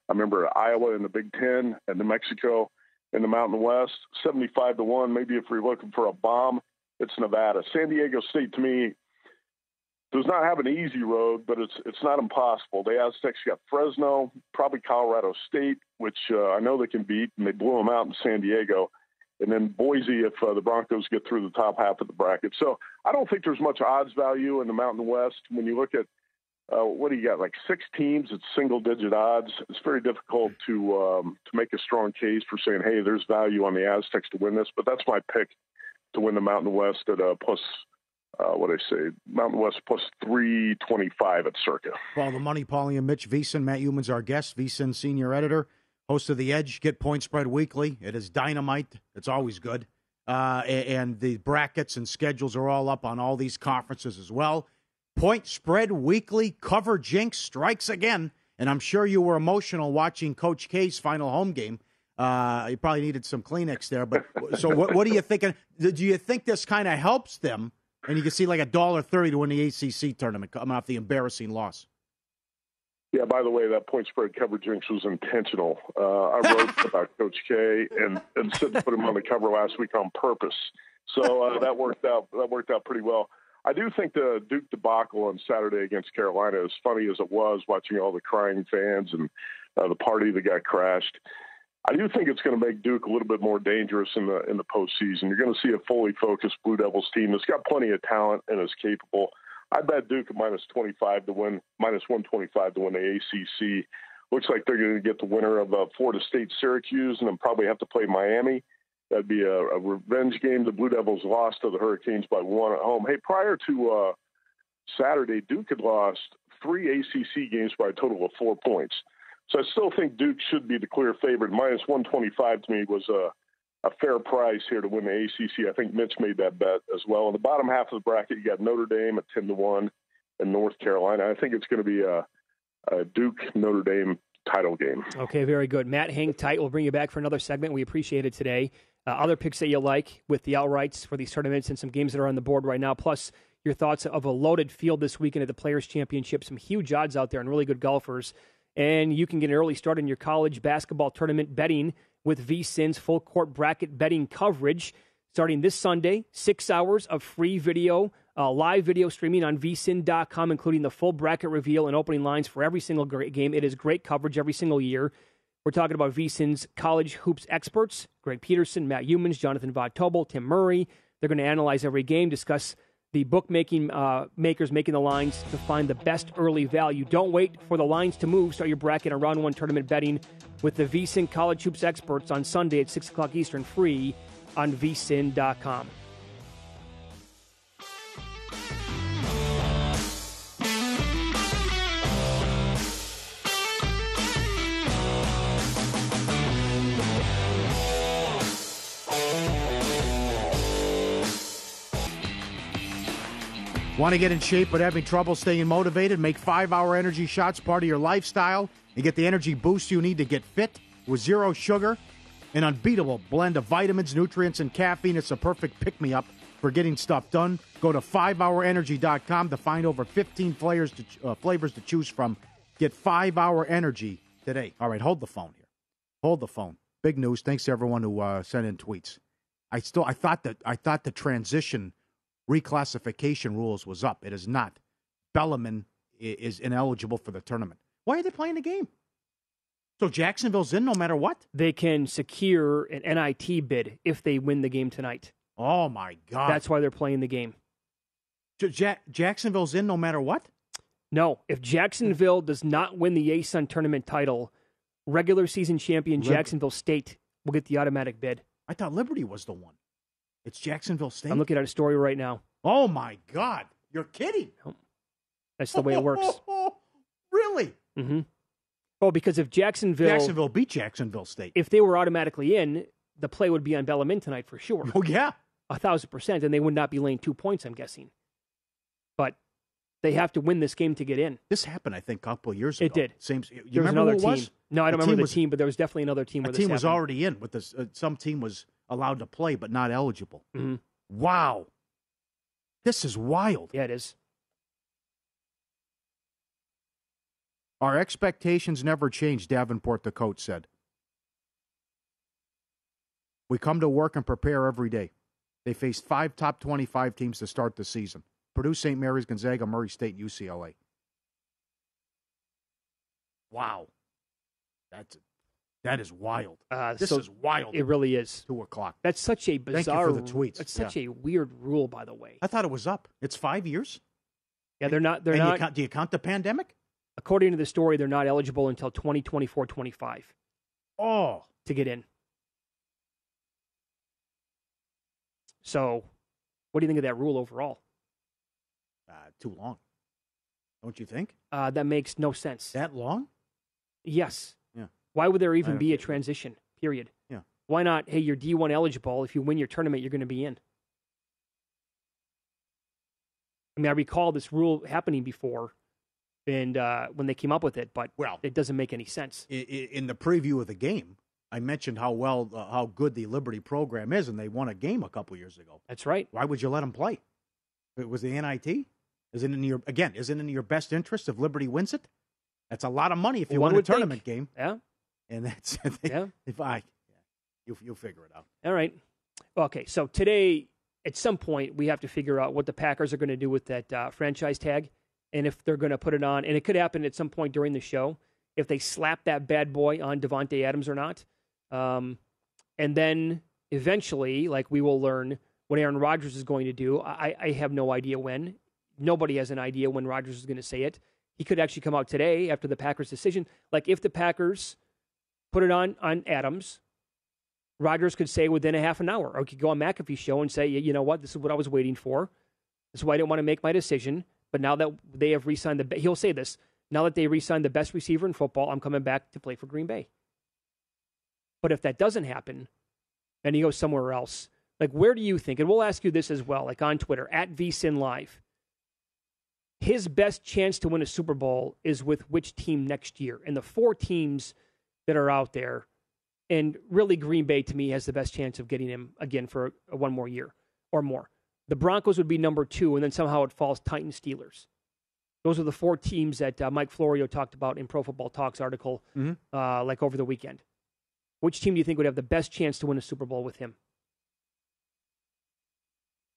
I remember Iowa in the Big Ten and New Mexico in the Mountain West, 75 to 1. Maybe if we're looking for a bomb, it's Nevada. San Diego State, to me, does not have an easy road, but it's it's not impossible. The Aztecs got Fresno, probably Colorado State, which uh, I know they can beat, and they blew them out in San Diego. And then Boise, if uh, the Broncos get through the top half of the bracket. So I don't think there's much odds value in the Mountain West. When you look at uh, what do you got, like six teams at single-digit odds, it's very difficult to um, to make a strong case for saying, hey, there's value on the Aztecs to win this. But that's my pick to win the Mountain West at uh, plus uh, what I say, Mountain West plus 325 at Circa. Well, the money, Paulie and Mitch VSIN. Matt Youmans's our guest, VSIN senior editor, host of The Edge. Get Point Spread Weekly. It is dynamite. It's always good. Uh, and the brackets and schedules are all up on all these conferences as well. Point Spread Weekly cover jinx strikes again. And I'm sure you were emotional watching Coach K's final home game. Uh, you probably needed some Kleenex there. But so, what, what are you thinking? Do you think this kind of helps them? And you can see like a dollar thirty to win the ACC tournament coming off the embarrassing loss. Yeah, by the way, that point spread cover jinx was intentional. Uh, I wrote [laughs] about Coach K and, and said to put him on the cover last week on purpose. So uh, [laughs] that worked out. That worked out pretty well. I do think the Duke debacle on Saturday against Carolina, as funny as it was, watching all the crying fans and uh, the party that got crashed. I do think it's going to make Duke a little bit more dangerous in the in the postseason. You're going to see a fully focused Blue Devils team that's got plenty of talent and is capable. I bet Duke at minus 25 to win, minus 125 to win the ACC. Looks like they're going to get the winner of uh, Florida State Syracuse and then probably have to play Miami. That'd be a, a revenge game. The Blue Devils lost to the Hurricanes by one at home. Hey, prior to uh, Saturday, Duke had lost three ACC games by a total of four points. So I still think Duke should be the clear favorite. Minus 125 to me was a, a fair price here to win the ACC. I think Mitch made that bet as well. In the bottom half of the bracket, you got Notre Dame at 10 to 1 and North Carolina. I think it's going to be a, a Duke Notre Dame title game. Okay, very good. Matt, hang tight. We'll bring you back for another segment. We appreciate it today. Uh, other picks that you like with the outrights for these tournaments and some games that are on the board right now, plus your thoughts of a loaded field this weekend at the Players Championship. Some huge odds out there and really good golfers. And you can get an early start in your college basketball tournament betting with VSIN's full court bracket betting coverage. Starting this Sunday, six hours of free video, uh, live video streaming on vsin.com, including the full bracket reveal and opening lines for every single game. It is great coverage every single year. We're talking about VSIN's college hoops experts, Greg Peterson, Matt Youmans, Jonathan Von Tobel, Tim Murray. They're going to analyze every game, discuss the bookmaking uh, makers making the lines to find the best early value. Don't wait for the lines to move. Start your bracket on round one tournament betting with the VSIN College Hoops experts on Sunday at 6 o'clock Eastern, free on vsin.com. Want to get in shape but having trouble staying motivated? Make five hour energy shots part of your lifestyle and get the energy boost you need to get fit with zero sugar. An unbeatable blend of vitamins, nutrients, and caffeine. It's a perfect pick me up for getting stuff done. Go to 5hourenergy.com to find over 15 flavors to, uh, flavors to choose from. Get 5 Hour Energy today. All right, hold the phone here. Hold the phone. Big news. Thanks to everyone who uh, sent in tweets. I still I thought that I thought the transition reclassification rules was up. It is not. Bellarmine is ineligible for the tournament. Why are they playing the game? So Jacksonville's in no matter what? They can secure an NIT bid if they win the game tonight. Oh, my God. That's why they're playing the game. J- Jacksonville's in no matter what? No. If Jacksonville does not win the ASUN tournament title, regular season champion Lib- Jacksonville State will get the automatic bid. I thought Liberty was the one. It's Jacksonville State. I'm looking at a story right now. Oh my God! You're kidding. That's the way it works. [laughs] really? Mm-hmm. Oh, because if Jacksonville Jacksonville beat Jacksonville State, if they were automatically in, the play would be on Bellarmine tonight for sure. Oh yeah, a thousand percent, and they would not be laying two points. I'm guessing, but they have to win this game to get in. This happened, I think, a couple of years ago. It did. Same. You there remember another team? Was? No, I don't remember the was, team, but there was definitely another team. Where a team was already in with this. Uh, some team was allowed to play but not eligible. Mm-hmm. Wow. This is wild. Yeah, it is. Our expectations never change, Davenport, the coach said. We come to work and prepare every day. They faced five top 25 teams to start the season Purdue, St. Mary's, Gonzaga, Murray State, UCLA. Wow. That's that is wild. Uh, this so is wild. It really is. Two o'clock. That's such a bizarre. Thank you for the tweets. That's such yeah. a weird rule, by the way. I thought it was up. It's five years. Yeah, they're not. They're and not. You count, do you count the pandemic? According to the story, they're not eligible until 2024 25. Oh. To get in. So, what do you think of that rule overall? Uh, too long. Don't you think? Uh, that makes no sense. That long? Yes. Why would there even be a transition period? Yeah. Why not? Hey, you're D1 eligible. If you win your tournament, you're going to be in. I mean, I recall this rule happening before, and uh, when they came up with it, but well, it doesn't make any sense. In, in the preview of the game, I mentioned how well, uh, how good the Liberty program is, and they won a game a couple years ago. That's right. Why would you let them play? It was the NIT. Is it in your again? Is it in your best interest if Liberty wins it? That's a lot of money if you One win a would think. tournament game. Yeah. And that's [laughs] Yeah. if I, yeah, you you'll figure it out. All right. Okay. So today, at some point, we have to figure out what the Packers are going to do with that uh, franchise tag, and if they're going to put it on. And it could happen at some point during the show if they slap that bad boy on Davante Adams or not. Um, and then eventually, like we will learn what Aaron Rodgers is going to do. I, I have no idea when. nobody has an idea when Rodgers is going to say it. He could actually come out today after the Packers' decision. Like if the Packers put it on on Adams, Rodgers could say within a half an hour, or could go on McAfee's show and say, you know what, this is what I was waiting for. This is why I didn't want to make my decision. But now that they have re-signed the, he'll say this. Now that they re-signed the best receiver in football, I'm coming back to play for Green Bay. But if that doesn't happen, and he goes somewhere else, like where do you think? And we'll ask you this as well, like on Twitter at VSIN Live. His best chance to win a Super Bowl is with which team next year? And the four teams that are out there, and really Green Bay to me has the best chance of getting him again for one more year or more. The Broncos would be number two, and then somehow it falls Titans Steelers. Those are the four teams that uh, Mike Florio talked about in Pro Football Talks article, mm-hmm. uh, like over the weekend. Which team do you think would have the best chance to win a Super Bowl with him?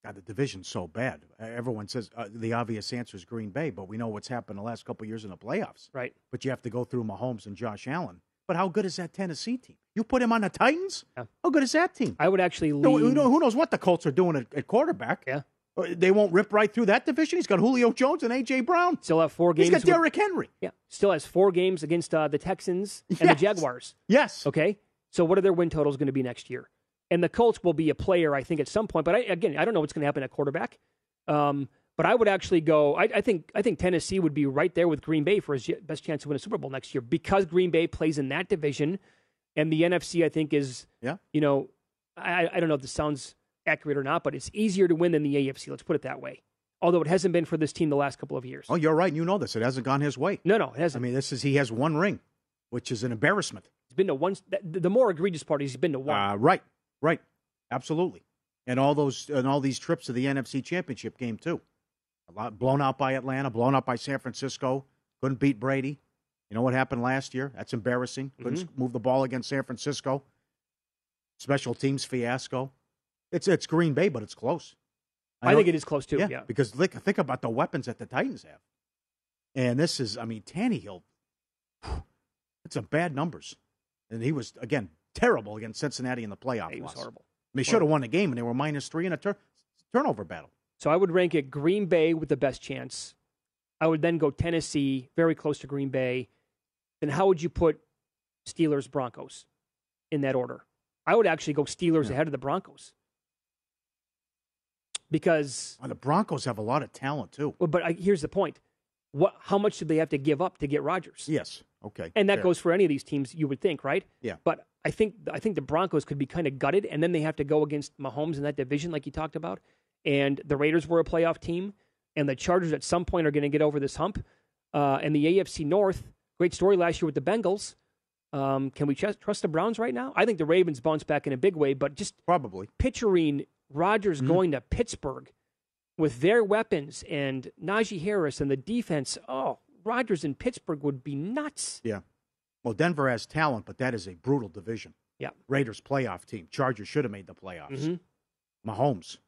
God, the division's so bad. Everyone says uh, the obvious answer is Green Bay, but we know what's happened the last couple years in the playoffs. Right. But you have to go through Mahomes and Josh Allen. But how good is that Tennessee team? You put him on the Titans? Yeah. How good is that team? I would actually lean. No, who, knows, who knows what the Colts are doing at, at quarterback? Yeah. Uh, they won't rip right through that division. He's got Julio Jones and A.J. Brown. Still have four games. He's got Derrick Henry. Yeah. Still has four games against uh, the Texans and yes. the Jaguars. Yes. Okay. So what are their win totals going to be next year? And the Colts will be a player, I think, at some point. But I, again, I don't know what's going to happen at quarterback. Um, but I would actually go. I, I, think I think Tennessee would be right there with Green Bay for his best chance to win a Super Bowl next year because Green Bay plays in that division, and the NFC I think is yeah. You know, I, I don't know if this sounds accurate or not, but it's easier to win than the AFC. Let's put it that way. Although it hasn't been for this team the last couple of years. Oh, you're right. You know this. It hasn't gone his way. No, no, it hasn't. I mean, this is he has one ring, which is an embarrassment. He's been to one. The more egregious part is he's been to one. Uh, right, right, absolutely. And all those and all these trips to the NFC Championship game too. A lot blown out by Atlanta, blown out by San Francisco. Couldn't beat Brady. You know what happened last year? That's embarrassing. Couldn't Mm-hmm. move the ball against San Francisco. Special teams fiasco. It's it's Green Bay, but it's close. I, know- think it is close too. yeah, Yeah. because think, think about the weapons that the Titans have. And this is, I mean, Tannehill, it's some bad numbers. And he was, again, terrible against Cincinnati in the playoff. He was horrible. They should have won the game, and they were minus three in a tur- turnover battle. So I would rank it Green Bay with the best chance. I would then go Tennessee, very close to Green Bay. Then how would you put Steelers Broncos in that order? I would actually go Steelers ahead of the Broncos because. Well, the Broncos have a lot of talent, too. Well, but I, here's the point: what? How much do they have to give up to get Rodgers? Yes. Okay. And that fair. goes for any of these teams, you would think, right? Yeah. But I think I think the Broncos could be kind of gutted, and then they have to go against Mahomes in that division, like you talked about. And the Raiders were a playoff team, and the Chargers at some point are going to get over this hump. Uh, and the AFC North, great story last year with the Bengals. Um, can we trust, trust the Browns right now? I think the Ravens bounce back in a big way, but just probably picturing Rodgers Mm-hmm. going to Pittsburgh with their weapons and Najee Harris and the defense. Oh, Rodgers in Pittsburgh would be nuts. Yeah. Well, Denver has talent, but that is a brutal division. Yeah. Raiders playoff team. Chargers should have made the playoffs. Mhm. Mahomes.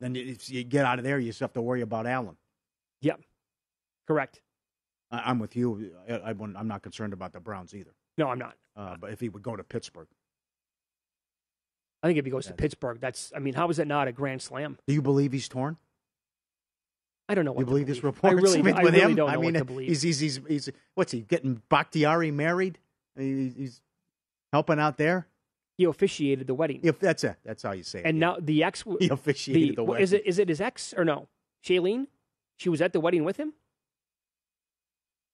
Then if you get out of there, you just have to worry about Allen. Yep, correct. I- I'm with you. I, I wouldn't- I'm not concerned about the Browns either. No, I'm not. Uh, but if he would go to Pittsburgh, I think if he goes to Pittsburgh, that's. I mean, how is it not a grand slam? do you believe he's torn? I don't know. What you to believe this report? I really, [laughs] mean, I really him, don't know I mean, what to believe. he's, he's he's he's what's he getting Bakhtiari married? He's helping out there. He officiated the wedding, If that's it, that's how you say it. and yeah. now the ex. he officiated the, well, wedding. is it is it his ex or no? Shailene, she was at the wedding with him.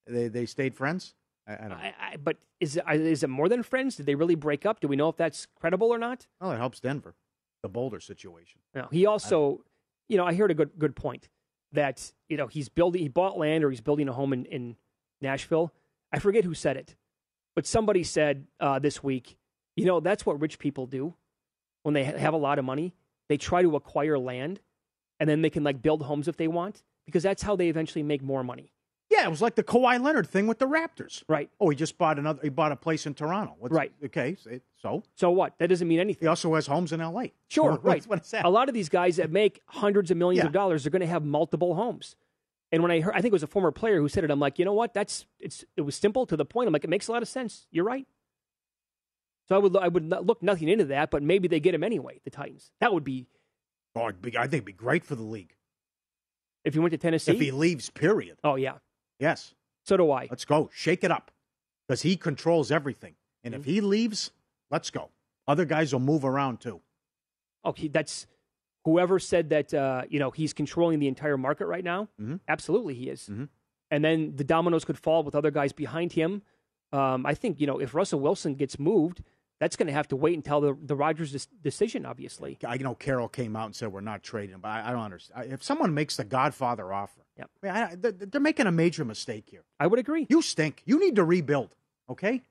They they stayed friends. I, I don't know. I, I, but is it, is it more than friends? Did they really break up? Do we know if that's credible or not? Well, it helps Denver. The Boulder situation. No. He also, you know, I heard a good good point that you know he's building, he bought land or he's building a home in, in Nashville. I forget who said it, but somebody said uh, this week, you know, that's what rich people do when they have a lot of money. They try to acquire land, and then they can like build homes if they want because that's how they eventually make more money. Yeah, it was like the Kawhi Leonard thing with the Raptors. Right. Oh, he just bought another. He bought a place in Toronto. What's, Right. Okay. so- So what? That doesn't mean anything. he also has homes in L.A. Sure, [laughs] right. That's What- right. What is that? A lot of these guys that make hundreds of millions Yeah. of dollars are going to have multiple homes. And when I heard, I think it was a former player who said it. I'm like, you know what? That's it's. It was simple to the point. I'm like, it makes a lot of sense. You're right. So I would I would look nothing into that, but maybe they get him anyway. The Titans. That would be Oh, be, I think it'd be great for the league. If he went to Tennessee, If he leaves, period. oh yeah, Yes. so do I. Let's go. Shake it up. Because he controls everything. And if he leaves, let's go. Other guys will move around too. Oh, he, that's whoever said that. Uh, you know, he's controlling the entire market right now. Mhm. Absolutely, he is. Mhm. And then the dominoes could fall with other guys behind him. Um, I think you know if Russell Wilson gets moved, that's going to have to wait until the the Rodgers decision. Obviously, I know Carroll came out and said we're not trading, but I, I don't understand. If someone makes the Godfather offer, Yep. I mean, I, they're, they're making a major mistake here. I would agree. You stink. You need to rebuild. Okay.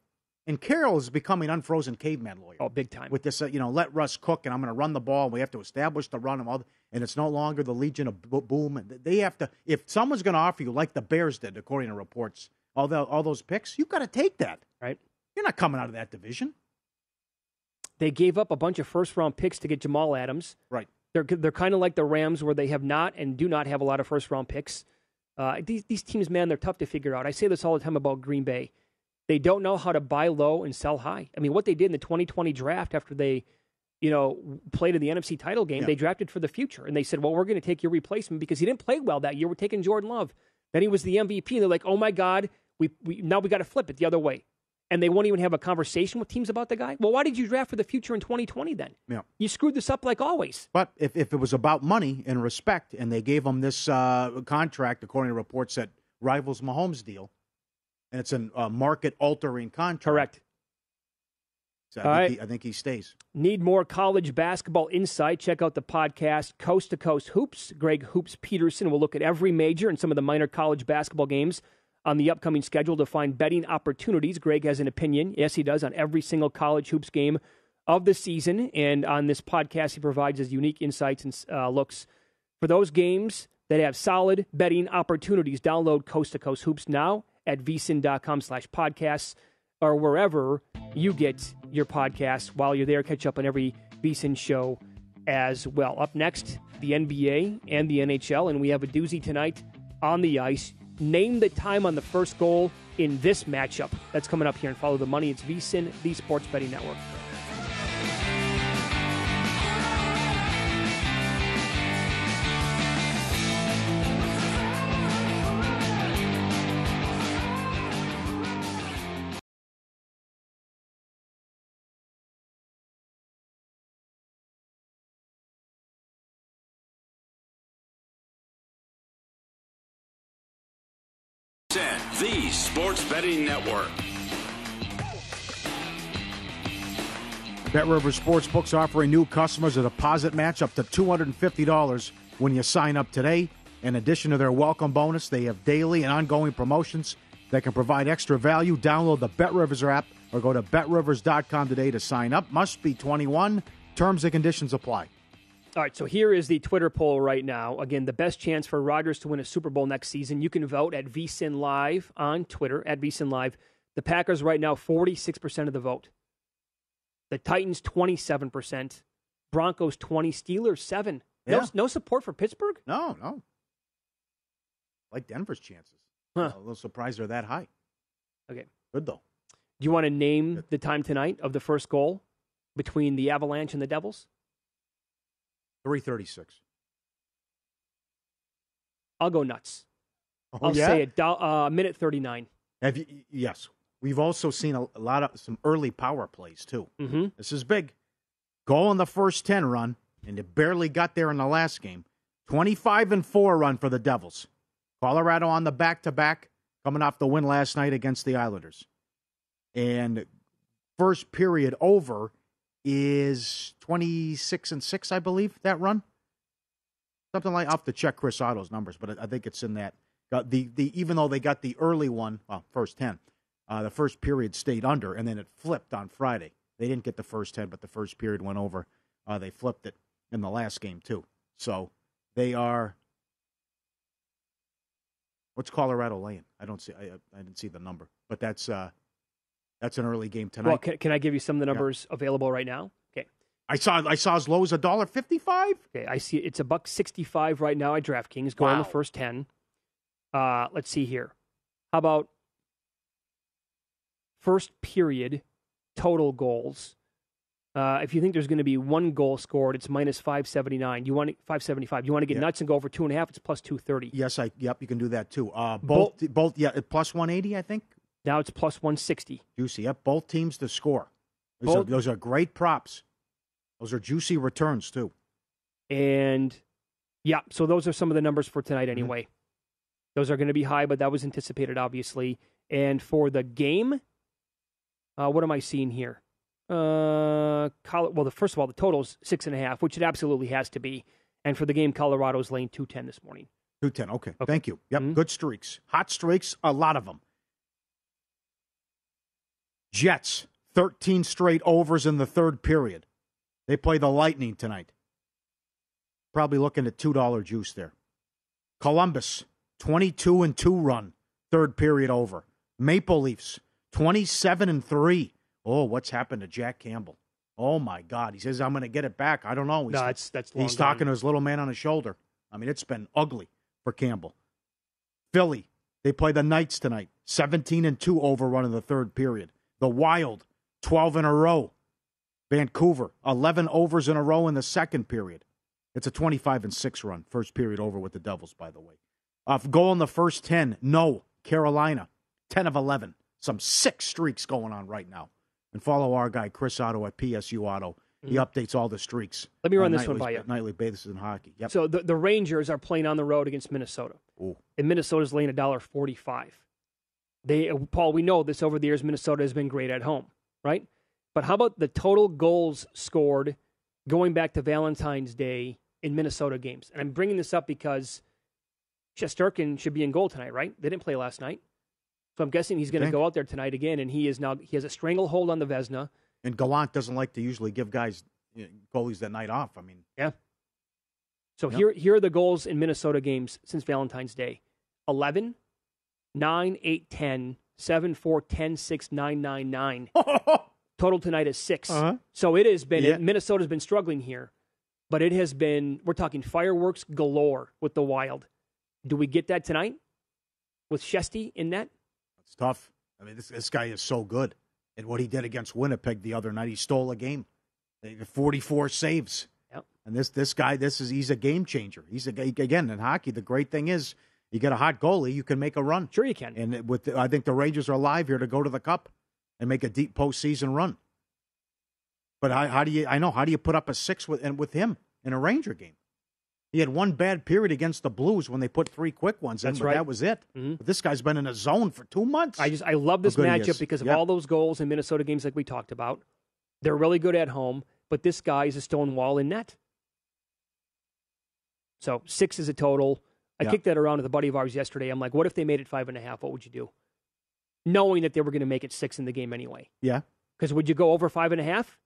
And Carroll is becoming unfrozen caveman lawyer. Oh, big time. with this, uh, you know, let Russ cook, and I'm going to run the ball. And we have to establish the run and all, and it's no longer the Legion of Boom. And they have to, if someone's going to offer you like the Bears did, according to reports, all the all those picks, you've got to take that. Right. You're not coming out of that division. They gave up a bunch of first round picks to get Jamal Adams. Right. They're they're kind of like the Rams, where they have not and do not have a lot of first round picks. Uh, these these teams, man, they're tough to figure out. I say this all the time about Green Bay. They don't know how to buy low and sell high. I mean, what they did in the 2020 draft after they, you know, played in the NFC title game, Yeah. they drafted for the future, and they said, "Well, we're going to take your replacement because he didn't play well that year. We're taking Jordan Love." Then he was the MVP, and they're like, "Oh my God, we, we now we got to flip it the other way." And they won't even have a conversation with teams about the guy. Well, why did you draft for the future in 2020 then? Yeah. You screwed this up like always. But if, if it was about money and respect, and they gave him this uh, contract, according to reports that rivals Mahomes' deal, and it's a uh, market altering contract. Correct. So I, All think right. he, I think he stays. Need more college basketball insight? Check out the podcast Coast to Coast Hoops. Greg Hoops Peterson will look at every major and some of the minor college basketball games on the upcoming schedule to find betting opportunities. Greg has an opinion. Yes, he does on every single college hoops game of the season. And on this podcast, he provides his unique insights and uh, looks for those games that have solid betting opportunities. Download Coast to Coast Hoops now at vsin.com slash podcasts or wherever you get your podcasts. While you're there, catch up on every VSIN show as well. Up next, the NBA and the NHL, and we have a doozy tonight on the ice. Name the time on the first goal in this matchup. That's coming up here and follow the money. It's VSIN, the Sports Betting Network. Sports Betting Network. Bet Rivers Sportsbooks offering new customers a deposit match up to $250 when you sign up today. In addition to their welcome bonus, they have daily and ongoing promotions that can provide extra value. Download the Bet Rivers app or go to betrivers.com today to sign up. Must be 21. Terms and conditions apply. All right, so here is the Twitter poll right now. Again, the best chance for Rodgers to win a Super Bowl next season. You can vote at VSIN Live on Twitter, at VSIN Live. The Packers right now, 46% of the vote. The Titans, 27%. Broncos, 20. Steelers, 7. No, Yeah. no support for Pittsburgh? No, no. Like Denver's chances. Huh. A little surprised they're that high. Okay. Good, though. Do you want to name the time tonight of the first goal between the Avalanche and the Devils? 336. I'll go nuts. Oh, I'll yeah? say a do- uh, minute 39. Have you, yes. We've also seen a, a lot of some early power plays, too. Mm-hmm. This is big. Goal in the first 10 run, and it barely got there in the last game. 25 and 4 run for the Devils. Colorado on the back to back, coming off the win last night against the Islanders. And first period over is 26 and 6, I believe, that run. Something like, I'll have to check Chris Otto's numbers, but I think it's in that. The, the Even though they got the early one, well, first 10, uh, the first period stayed under, and then it flipped on Friday. They didn't get the first 10, but the first period went over. Uh, they flipped it in the last game, too. So they are. What's Colorado laying? I don't see. I, I didn't see the number, but that's uh, that's an early game tonight. Well, can, can I give you some of the numbers available right now? Okay. I saw I saw as low as a dollar fifty five. Okay, I see it's a buck sixty-five right now at DraftKings. Go Wow. the first ten. Uh, let's see here. How about first period total goals? Uh, if you think there's going to be one goal scored, it's minus 579. You want 575. You want to get Yeah. nuts and go over two and a half, it's plus 230. Yes, I. Yep, you can do that too. Uh, both, both, yeah, plus one eighty, I think. Now it's plus 160. Juicy. Yep, both teams to score. Those, Both- are, those are great props. Those are juicy returns too. And yeah, so those are some of the numbers for Mm-hmm. tonight anyway. Those are going to be high, but that was anticipated, obviously. And for the game, uh, what am I seeing here? Uh, Col- well, the first of all, the total's six and a half, which it absolutely has to be. And for the game, Colorado's lane two ten this morning. Two ten. Okay. Okay. Thank you. Yep. Mhm. Good streaks. Hot streaks. A lot of them. Jets. Thirteen straight overs in the third period. They play the Lightning tonight. Probably looking at two dollar juice there. Columbus. Twenty-two and two run. Third period over. Maple Leafs. Twenty-seven and three. Oh, what's happened to Jack Campbell? Oh my God! He says I'm going to get it back. I don't know. He's, No, that's that's He's gone. talking to his little man on his shoulder. I mean, it's been ugly for Campbell. Philly, they play the Knights tonight. 17 and 2 overrun in the third period. The Wild, 12 in a row. Vancouver, 11 overs in a row in the second period. It's a 25 and 6 run. First period over with the Devils, by the way. Uh, goal in the first 10, no. Carolina, 10 of 11. Some six streaks going on right now. And follow our guy, Chris Otto at PSU Auto. He updates all the streaks. Mm-hmm. Let me run on this one by you. Nightly basis in hockey. Yep. So the, the Rangers are playing on the road against Minnesota. Ooh. And Minnesota's laying a dollar forty-five. They, Paul, we know this over the years. Minnesota has been great at home, right? But how about the total goals scored going back to Valentine's Day in Minnesota games? And I'm bringing this up because Shesterkin should be in goal tonight, right? They didn't play last night, so I'm guessing he's going to go out there tonight again. And he is now he has a stranglehold on the Vezina. And Gallant doesn't like to usually give guys you know, goalies that night off. I mean, Yeah. So Yep. here here are the goals in Minnesota games since Valentine's Day. 11, 9, 8, 10, 7, 4, 10, 6, 9, 9, 9. [laughs] Total tonight is 6. Uh-huh. So it has been Yeah. Minnesota's been struggling here. But it has been we're talking fireworks galore with the Wild. Do we get that tonight? With Shesty in net? it's tough. I mean, this, this guy is so good. And what he did against Winnipeg the other night, he stole a game. 44 saves. Yep. And this this guy, this is he's a game changer. He's a again in hockey. The great thing is, you get a hot goalie, you can make a run. Sure you can. And with the, I think the Rangers are alive here to go to the Cup and make a deep postseason run. But how, how do you? I know how do you put up a six with and with him in a Ranger game? He had one bad period against the Blues when they put three quick ones in, That's right. that was it. Mhm. But this guy's been in a zone for two months. I just I love this How good he matchup because of Yeah. all those goals in Minnesota games like we talked about. They're really good at home, but this guy is a stone wall in net. So six is a total. I Yeah. kicked that around with a buddy of ours yesterday. I'm like, what if they made it five and a half? What would you do? Knowing that they were going to make it six in the game anyway. yeah. Because would you go over five and a half?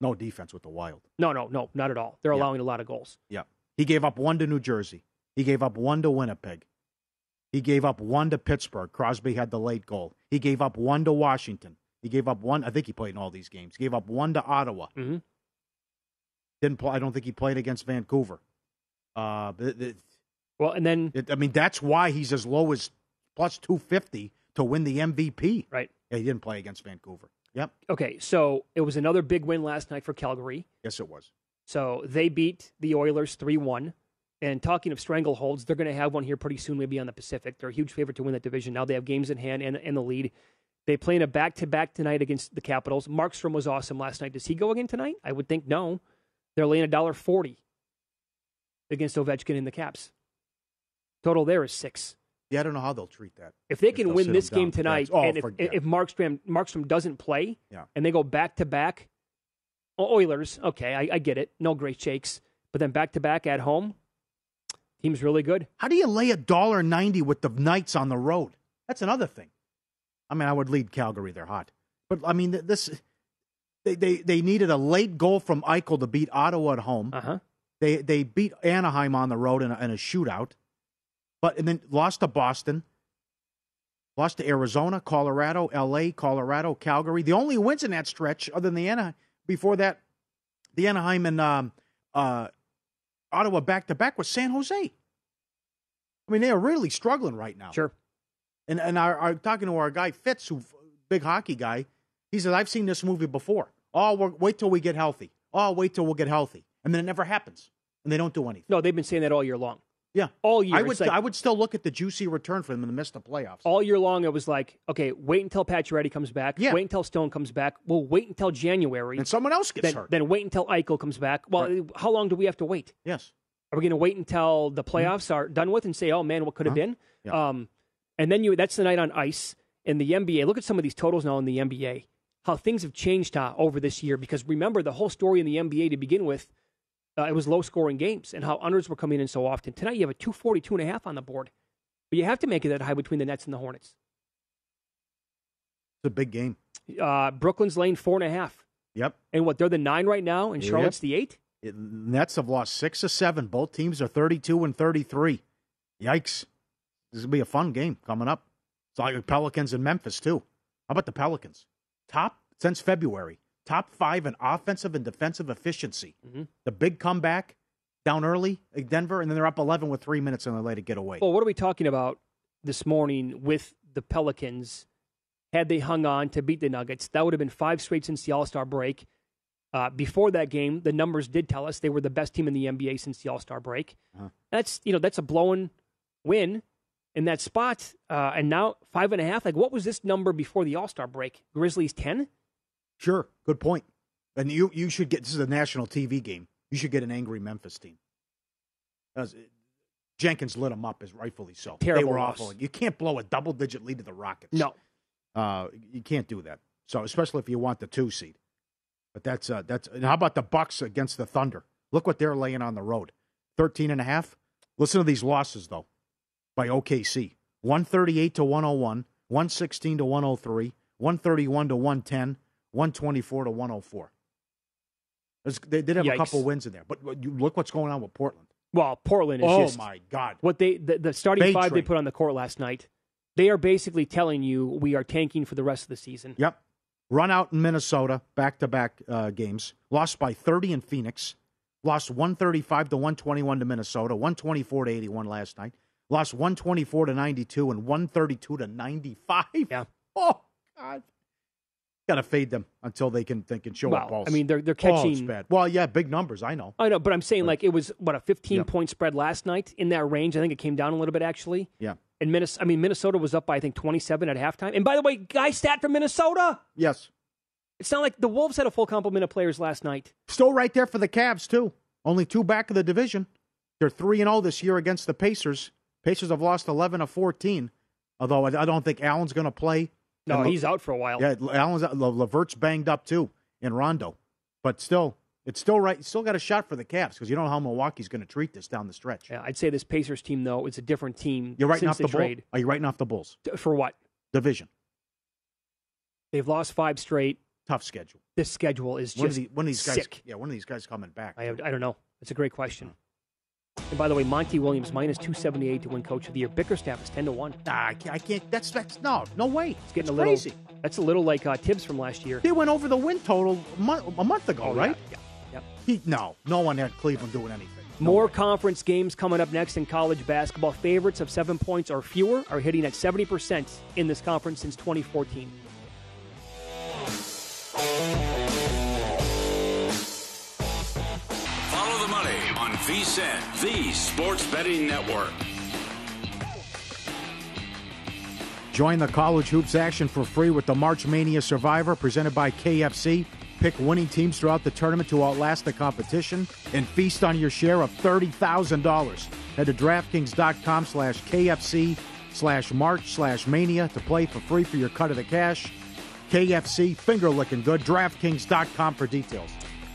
No defense with the Wild. No, no, no, not at all. They're Yeah. allowing a lot of goals. Yeah. He gave up one to New Jersey. He gave up one to Winnipeg. He gave up one to Pittsburgh. Crosby had the late goal. He gave up one to Washington. He gave up one. I think he played in all these games. He gave up one to Ottawa. Mhm. Didn't play. I don't think he played against Vancouver. Uh, but it, Well, and then it, I mean, that's why he's as low as plus two fifty to win the MVP. right. Yeah, he didn't play against Vancouver. Yep. Okay, so it was another big win last night for Calgary. Yes, it was. So they beat the Oilers 3 1. And talking of strangleholds, they're going to have one here pretty soon, maybe on the Pacific. They're a huge favorite to win that division. Now they have games in hand and, and the lead. They play in a back to back tonight against the Capitals. Markstrom was awesome last night. Does he go again tonight? I would think no. They're laying a dollar forty against Ovechkin in the Caps. Total there is six. Yeah, I don't know how they'll treat that. If they can win this game tonight. Oh, and if, forget if. Markstrom Markstrom doesn't play, Yeah. and they go back to back, Oilers, okay, I, I get it, no great shakes, but then back to back at home, team's really good. How do you lay a dollar ninety with the Knights on the road? That's another thing. I mean, I would lead Calgary; they're hot, but I mean, this they they, they needed a late goal from Eichel to beat Ottawa at home. Uh huh. They they beat Anaheim on the road in a, in a shootout, but and then lost to Boston, lost to Arizona, Colorado, L.A., Colorado, Calgary. The only wins in that stretch, other than the Anaheim, before that, the Anaheim and um, uh, Ottawa back to back was San Jose. I mean, they are really struggling right now. Sure. And and our, our talking to our guy Fitz, who big hockey guy, He said, I've seen this movie before. Oh, we're, wait till we get healthy. Oh, wait till we'll get healthy. And then it never happens. And they don't do anything. No, they've been saying that all year long. Yeah. All year. I would, like- I would still look at the juicy return for them in the midst of playoffs. all year long, it was like, okay, wait until Pacioretty comes back. Yeah. Wait until Stone comes back. Well, wait until January. And someone else gets then, hurt. Then wait until Eichel comes back. Well, how long do we have to wait? yes. Are we going to wait until the playoffs are done with and say, "Oh man, what could have Huh? been"? Yeah. Um, and then you that's the night on ice in the NBA. Look at some of these totals now in the NBA. How things have changed uh, over this year. Because remember, the whole story in the NBA to begin with, uh, it was low scoring games and how unders were coming in so often. Tonight you have a 242 and a half on the board, but you have to make it that high between the Nets and the Hornets. It's a big game. Uh, Brooklyn's laying four and a half, Yep. and what they're the nine right now, and Yep. Charlotte's the eight. It, Nets have lost six or seven. Both teams are 32 and 33. Yikes. This will be a fun game coming up. It's like the Pelicans and Memphis, too. How about the Pelicans? Top since February. Top five in offensive and defensive efficiency. Mhm. The big comeback down early at Denver, and then they're up 11 with three minutes and they let it get away. Well, what are we talking about this morning with the Pelicans? Had they hung on to beat the Nuggets, that would have been five straight since the All Star break. Uh, before that game, the numbers did tell us they were the best team in the NBA since the All Star break. Uh-huh. That's you know that's a blowing win in that spot, uh, and now five and a half. Like, what was this number before the All Star break? Grizzlies ten. Sure, good point. And you you should get this is a national TV game. You should get an angry Memphis team. As- Jenkins lit them up as rightfully so. they Terrible were loss. awful. You can't blow a double digit lead to the Rockets. No, uh, you can't do that. So especially if you want the two seed. But that's uh, that's. And how about the Bucks against the Thunder? Look what they're laying on the road. 13 and a half. Listen to these losses though. By OKC, 138 to 101, 116 to 103, 131 to 110, 124 to 104. They did have Yikes. a couple wins in there, but look what's going on with Portland. well, Portland is Oh just my God! what they the, the starting Bay five they put on the court last night. They are basically telling you we are tanking for the rest of the season. Yep. Run out in Minnesota, back to back games. Lost by 30 in Phoenix. Lost 135 to 121 to Minnesota. 124 to 81 last night. Lost 124 to 92 and 132 to 95. Yeah. [laughs] Oh God. Got to fade them until they can they can show Well, up balls. I mean, they're they're Oh, it's catching. bad. Well, yeah, big numbers. I know. I know, but I'm saying Right. like it was what a 15 Yeah. point spread last night in that range. I think it came down a little bit actually. Yeah. And Minnesota, I mean Minnesota was up by I think 27 at halftime. And by the way, guy stat for Minnesota. Yes. It's not like the Wolves had a full complement of players last night. Still right there for the Cavs too. Only two back of the division. They're three and zero this year against the Pacers. Pacers have lost eleven of fourteen. Although I I don't think Allen's going to play. No, Le- he's out for a while. Yeah, Allen's out. Le- Levert's banged up too in Rondo, but still, it's still right. Still got a shot for the Cavs because you don't know how Milwaukee's going to treat this down the stretch. Yeah, I'd say this Pacers team though is a different team You're writing off the the trade. Are you writing off the Bulls For what? division? They've lost five straight. Tough schedule. This schedule is One of, just the, one of these guys. sick. Yeah, one of these guys coming back. I, have, I don't know. It's a great question. Uh-huh. And by the way, Monty Williams minus 278 to win Coach of the Year. Bickerstaff is 10 to 1. Nah, I can't. I can't that's that's no, no way. It's getting It's a little crazy. That's a little like uh, Thibs from last year. They went over the win total a month, a month ago, Oh, right? Yeah, yeah, yeah. He, no, no one had Cleveland doing anything. No More way. conference games coming up next in college basketball. Favorites of seven points or fewer are hitting at 70% in this conference since 2014. Money on VSIN, the Sports Betting Network. Join the college hoops action for free with the March Mania Survivor presented by KFC. Pick winning teams throughout the tournament to outlast the competition and feast on your share of $30,000. Head to DraftKings.com slash KFC slash March slash Mania to play for free for your cut of the cash. KFC, finger licking good. DraftKings.com for details.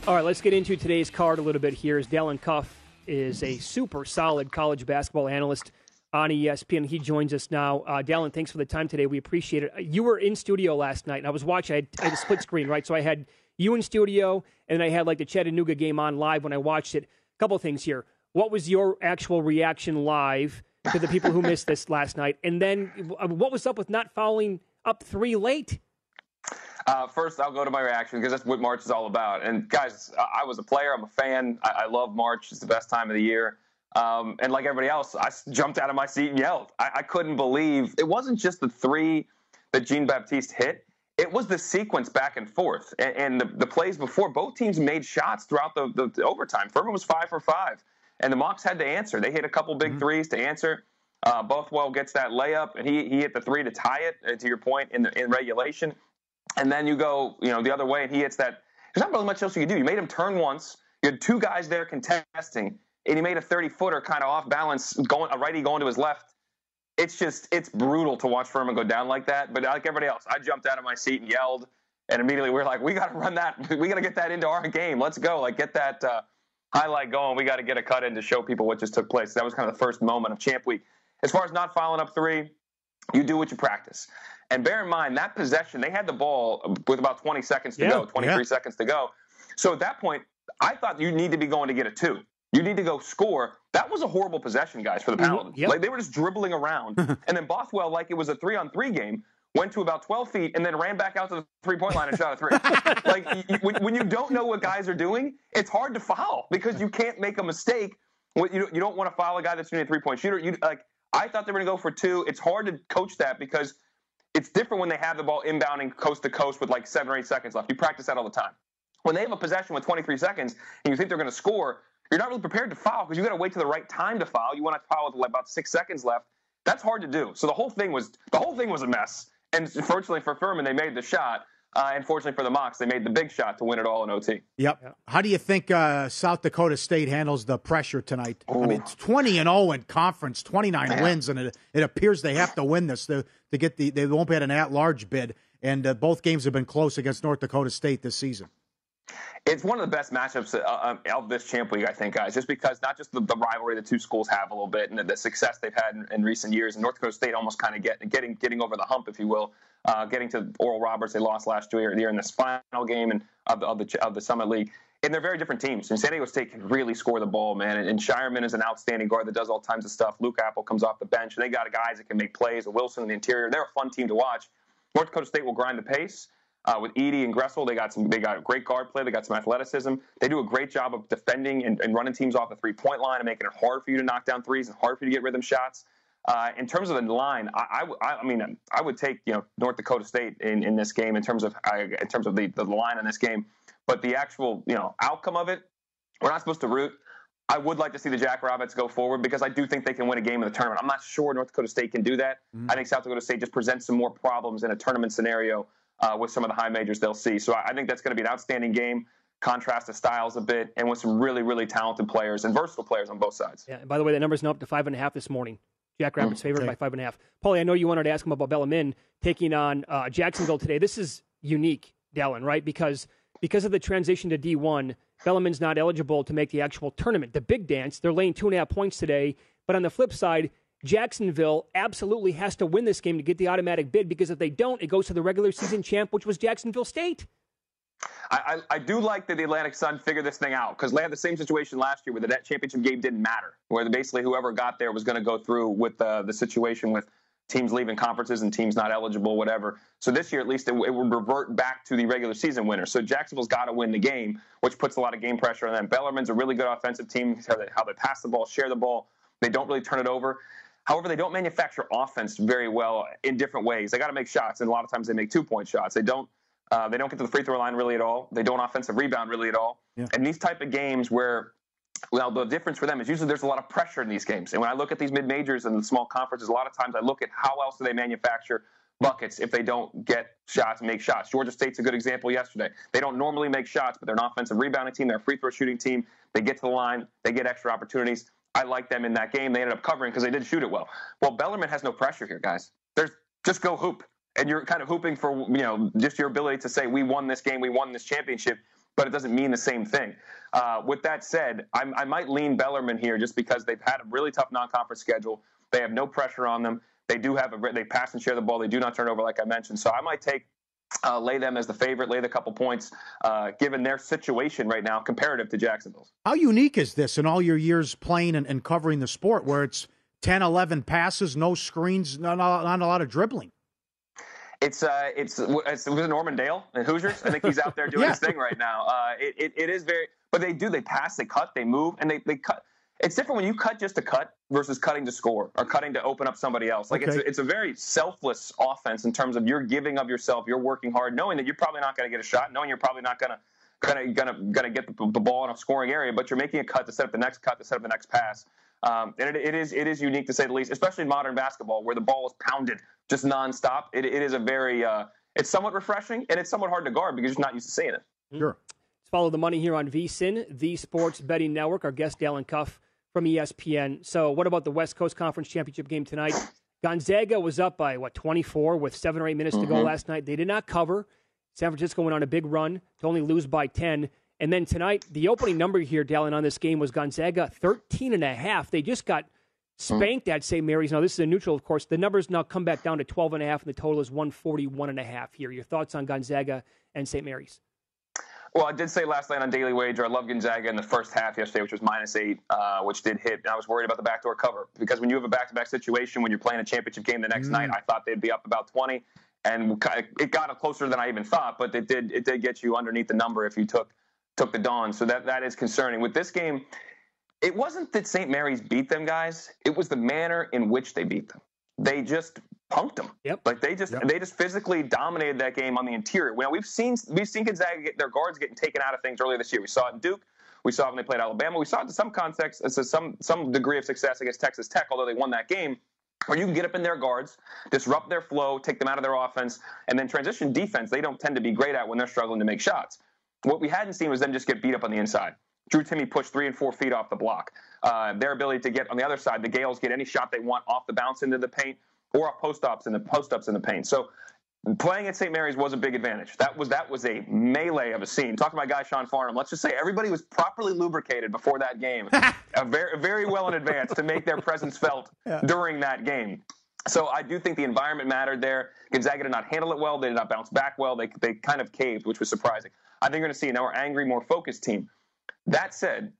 All right, let's get into today's card a little bit here. As Dalen Cuff is a super solid college basketball analyst on ESPN. He joins us now. Uh, Dalen, thanks for the time today. We appreciate it. Uh, You were in studio last night, and I was watching. I had, I had a split screen, right? So I had you in studio, and then I had like the Chattanooga game on live when I watched it. A couple things here. What was your actual reaction live to the people who missed this last night? And then uh, what was up with not fouling up three late? Uh, first, I'll go to my reaction because that's what March is all about. And guys, I was a player. I'm a fan. I, I love March. It's the best time of the year. Um, and like everybody else, I jumped out of my seat and yelled. I, I couldn't believe it wasn't just the three that Jean Baptiste hit. it was the sequence back and forth, and, and the, the, plays before. Both teams made shots throughout the, the, the, overtime. Furman was five for five, and the Mocs had to answer. They hit a couple big mm-hmm. threes to answer. Uh, Bothwell gets that layup, and he he hit the three to tie it. Uh, to your point in the, in regulation, and then you go you know the other way, and he hits that. There's not really much else you can do. You made him turn once. You had two guys there contesting, and he made a 30 footer kind of off balance, going a righty going to his left it's just it's brutal to watch Furman go down like that. But like everybody else, I jumped out of my seat and yelled, and immediately we are like, we got to run that. [laughs] We got to get that into our game. Let's go. Like get that uh, highlight going. We got to get a cut in to show people what just took place. That was kind of the first moment of Champ Week. As far as not following up three, you do what you practice. And bear in mind that possession, they had the ball with about 20 seconds to yeah, go, 23 yeah. seconds to go. So at that point, I thought you need to be going to get a two. You need to go score. That was a horrible possession, guys, for the. Paladins. Yep. Like they were just dribbling around, [laughs] and then Bothwell, like it was a three-on-three game, went to about 12 feet and then ran back out to the three-point line and shot a three. [laughs] like you, when you don't know what guys are doing, it's hard to foul because you can't make a mistake. You you don't want to foul a guy that's doing a three-point shooter. You like I thought they were going to go for two. It's hard to coach that because it's different when they have the ball inbounding coast to coast with like seven or eight seconds left. You practice that all the time. When they have a possession with 23 seconds and you think they're going to score, you're not really prepared to foul because you got to wait to the right time to foul. You want to foul with about six seconds left. That's hard to do. So the whole thing was the whole thing was a mess. And fortunately for Furman, they made the shot. Uh, and fortunately for the Mocs, they made the big shot to win it all in OT. Yep. yep. How do you think uh, South Dakota State handles the pressure tonight? Ooh. I mean, it's 20 and 0 in conference, 29 Man. wins, and it, it appears they have to win this to, to get the. They won't be at an at-large bid, and uh, both games have been close against North Dakota State this season. It's one of the best matchups uh, um, of this champ league, I think, guys, just because not just the, the, rivalry the two schools have a little bit and the, the success they've had in, in, recent years, and North Dakota State almost kind of get, getting getting over the hump, if you will, uh, getting to Oral Roberts. They lost last year, year in this final game and of the, of the, of the Summit League. And they're very different teams. And San Diego State can really score the ball, man. And, and Scheierman is an outstanding guard that does all kinds of stuff. Luke Appel comes off the bench. And they got guys that can make plays. Wilson in the interior. They're a fun team to watch. North Dakota State will grind the pace. Uh, with Eady and Griesel, they got some. They got great guard play. They got some athleticism. They do a great job of defending and, and running teams off the three point line and making it hard for you to knock down threes and hard for you to get rhythm shots. Uh, in terms of the line, I, I, I, mean, I would take you know North Dakota State in, in this game in terms of uh, in terms of the, the line in this game, but the actual you know outcome of it, we're not supposed to root. I would like to see the Jackrabbits go forward because I do think they can win a game in the tournament. I'm not sure North Dakota State can do that. Mm-hmm. I think South Dakota State just presents some more problems in a tournament scenario uh, with some of the high majors they'll see. So I think that's going to be an outstanding game. Contrast the styles a bit, and with some really, really talented players and versatile players on both sides. Yeah. And by the way, that number's now up to five and a half this morning. Jackrabbits mm, favored okay. by five and a half. Paulie, I know you wanted to ask him about Bellarmine taking on uh, Jacksonville today. This is unique, Dalen, right? Because because of the transition to D1, Bellarmine's not eligible to make the actual tournament, the big dance. They're laying two and a half points today. But on the flip side, Jacksonville absolutely has to win this game to get the automatic bid because if they don't, it goes to the regular season champ, which was Jacksonville State. I, I, do like that the Atlantic Sun figured this thing out because they had the same situation last year where the net championship game didn't matter, where basically whoever got there was going to go through with the, the situation with teams leaving conferences and teams not eligible, whatever. So this year, at least, it, it would revert back to the regular season winner. So Jacksonville's got to win the game, which puts a lot of game pressure on them. Bellarmine's a really good offensive team, how they, how they pass the ball, share the ball. They don't really turn it over. However, they don't manufacture offense very well in different ways. They got to make shots, and a lot of times they make two point shots. They don't. Uh, they don't get to the free throw line really at all. They don't offensive rebound really at all. Yeah. And these type of games where, well, the difference for them is usually there's a lot of pressure in these games. And when I look at these mid majors and the small conferences, a lot of times I look at how else do they manufacture buckets if they don't get shots and make shots. Georgia State's a good example yesterday. They don't normally make shots, but they're an offensive rebounding team. They're a free throw shooting team. They get to the line. They get extra opportunities. I like them in that game. They ended up covering because they did shoot it well. Well, Bellarmine has no pressure here, guys. There's just go hoop, and you're kind of hooping for you know just your ability to say we won this game, we won this championship, but it doesn't mean the same thing. Uh, with that said, I'm, i might lean Bellarmine here just because they've had a really tough non-conference schedule. They have no pressure on them. They do have a they pass and share the ball. They do not turn over, like I mentioned. So I might take uh, lay them as the favorite, lay the couple points, uh, given their situation right now comparative to Jacksonville's. How unique is this in all your years playing and, and covering the sport where it's 10, 11 passes, no screens, not, not a lot of dribbling? It's uh, it's it's was Norman Dale and Hoosiers. I think he's out there [laughs] doing yeah. his thing right now. Uh, it, it, it is very, but they do they pass, they cut, they move, and they they cut. it's different when you cut just to cut versus cutting to score or cutting to open up somebody else. Like it's a, it's a very selfless offense in terms of you're giving of yourself, you're working hard, knowing that you're probably not going to get a shot, knowing you're probably not going to gonna gonna gonna get the, the ball in a scoring area, but you're making a cut to set up the next cut to set up the next pass. Um, and it, it is it is unique to say the least, especially in modern basketball where the ball is pounded just nonstop. It, it is a very uh, it's somewhat refreshing and it's somewhat hard to guard because you're not used to seeing it. Sure. Let's follow the money here on VSIN, the Sports Betting Network. Our guest, Dalen Cuff from ESPN. So, what about the West Coast Conference Championship game tonight? Gonzaga was up by, what, 24 with seven or eight minutes to go Mhm. last night. They did not cover. San Francisco went on a big run to only lose by 10. And then tonight, the opening number here, Dalen, on this game was Gonzaga 13 and a half. They just got spanked at St. Mary's. Now, this is a neutral, of course. The numbers now come back down to 12 and a half, and the total is 141 and a half here. Your thoughts on Gonzaga and St. Mary's? Well, I did say last night on Daily Wager, I love Gonzaga in the first half yesterday, which was minus eight, uh, which did hit. And I was worried about the backdoor cover because when you have a back-to-back situation, when you're playing a championship game the next night, I thought they'd be up about 20, and it got closer than I even thought. But it did it did get you underneath the number if you took took the Dons. So that that is concerning. With this game, it wasn't that St. Mary's beat them, guys. It was the manner in which they beat them. They just punked them. Yep. Like they just they just physically dominated that game on the interior. Well, we've seen we've seen Gonzaga get their guards getting taken out of things earlier this year. We saw it in Duke. We saw it when they played Alabama. We saw it to some context, to some some degree of success against Texas Tech, although they won that game. Where you can get up in their guards, disrupt their flow, take them out of their offense, and then transition defense. They don't tend to be great at when they're struggling to make shots. What we hadn't seen was them just get beat up on the inside. Drew Timme pushed three and four feet off the block. Uh, their ability to get on the other side, the Gaels get any shot they want off the bounce into the paint or off post ups in the post ups in the paint. So playing at St. Mary's was a big advantage. That was that was a melee of a scene. Talking to my guy Sean Farnham, let's just say everybody was properly lubricated before that game, [laughs] very very well in advance to make their presence felt [laughs] during that game. So I do think the environment mattered there. Gonzaga did not handle it well. They did not bounce back well. They, they kind of caved, which was surprising. I think you're going to see a more angry, more focused team. That said,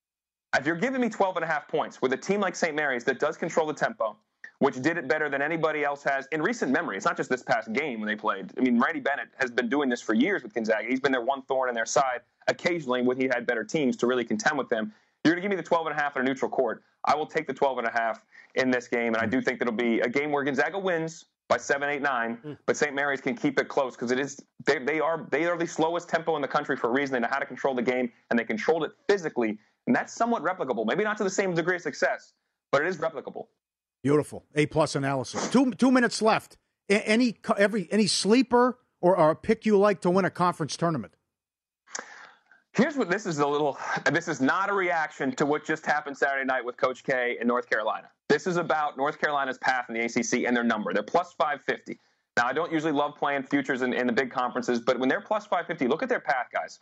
if you're giving me 12 and a half points with a team like St. Mary's that does control the tempo, which did it better than anybody else has in recent memory. It's not just this past game when they played. I mean, Randy Bennett has been doing this for years with Gonzaga. He's been their one thorn in their side occasionally when he had better teams to really contend with them. You're going to give me the 12 and a half in a neutral court. I will take the 12 and a half in this game, and I do think that it'll be a game where Gonzaga wins by seven, eight, nine, hmm. but St. Mary's can keep it close because it is they, they are they are the slowest tempo in the country for a reason. They know how to control the game, and they controlled it physically, and that's somewhat replicable. Maybe not to the same degree of success, but it is replicable. Beautiful. A plus analysis. Two two minutes left. Any every any sleeper or, or a pick you like to win a conference tournament? Here's what this is a little. This is not a reaction to what just happened Saturday night with Coach K in North Carolina. This is about North Carolina's path in the ACC and their number. They're plus 550. Now, I don't usually love playing futures in, in the big conferences, but when they're plus 550, look at their path, guys.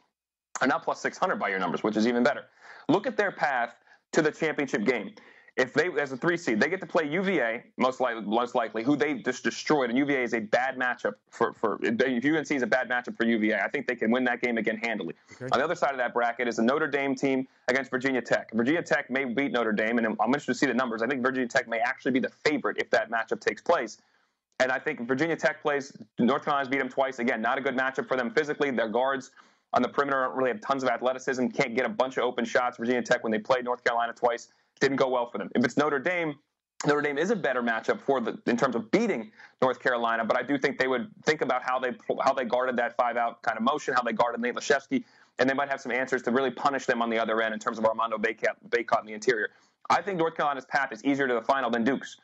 Are not plus 600 by your numbers, which is even better. Look at their path to the championship game. If they, as a three seed, they get to play UVA most likely, most likely, who they just destroyed, and UVA is a bad matchup for for. If UNC is a bad matchup for UVA, I think they can win that game again handily. On the other side of that bracket is a Notre Dame team against Virginia Tech. Virginia Tech may beat Notre Dame, and I'm interested to see the numbers. I think Virginia Tech may actually be the favorite if that matchup takes place. And I think Virginia Tech plays North Carolina's beat them twice. Again, not a good matchup for them physically. Their guards on the perimeter don't really have tons of athleticism. Can't get a bunch of open shots. Virginia Tech, when they played North Carolina twice, didn't go well for them. If it's Notre Dame, Notre Dame is a better matchup for the in terms of beating North Carolina. But I do think they would think about how they how they guarded that five out kind of motion, how they guarded Nate Laszewski, and they might have some answers to really punish them on the other end in terms of Armando Bacot, Bacot in the interior. I think North Carolina's path is easier to the final than Duke's.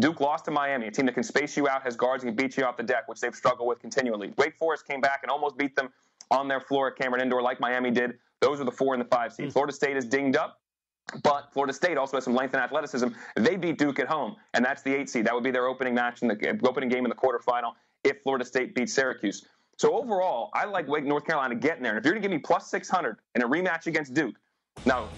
Duke lost to Miami, a team that can space you out, has guards and can beat you off the deck, which they've struggled with continually. Wake Forest came back and almost beat them on their floor at Cameron Indoor, like Miami did. Those are the four and the five seeds. Hmm. Florida State is dinged up. But Florida State also has some length and athleticism. They beat Duke at home, and that's the eight seed. That would be their opening match in the opening game in the quarterfinal if Florida State beats Syracuse. So overall, I like Wake North Carolina getting there. And if you're going to give me plus 600 in a rematch against Duke, now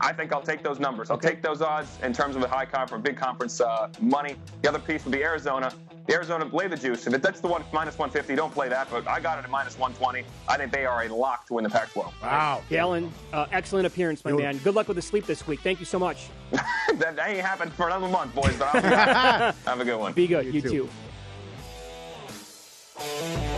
I think I'll take those numbers. I'll take those odds in terms of a high conference, big conference uh, money. The other piece would be Arizona. The Arizona play the juice. If that's the one minus 150, don't play that. But I got it at minus 120. I think they are a lock to win the Pac-12. Wow, Dalen, uh, excellent appearance, my man. Good luck with the sleep this week. Thank you so much. [laughs] that, that, ain't happened for another month, boys. But I'll be [laughs] Have a good one. Be good. You, you too. too.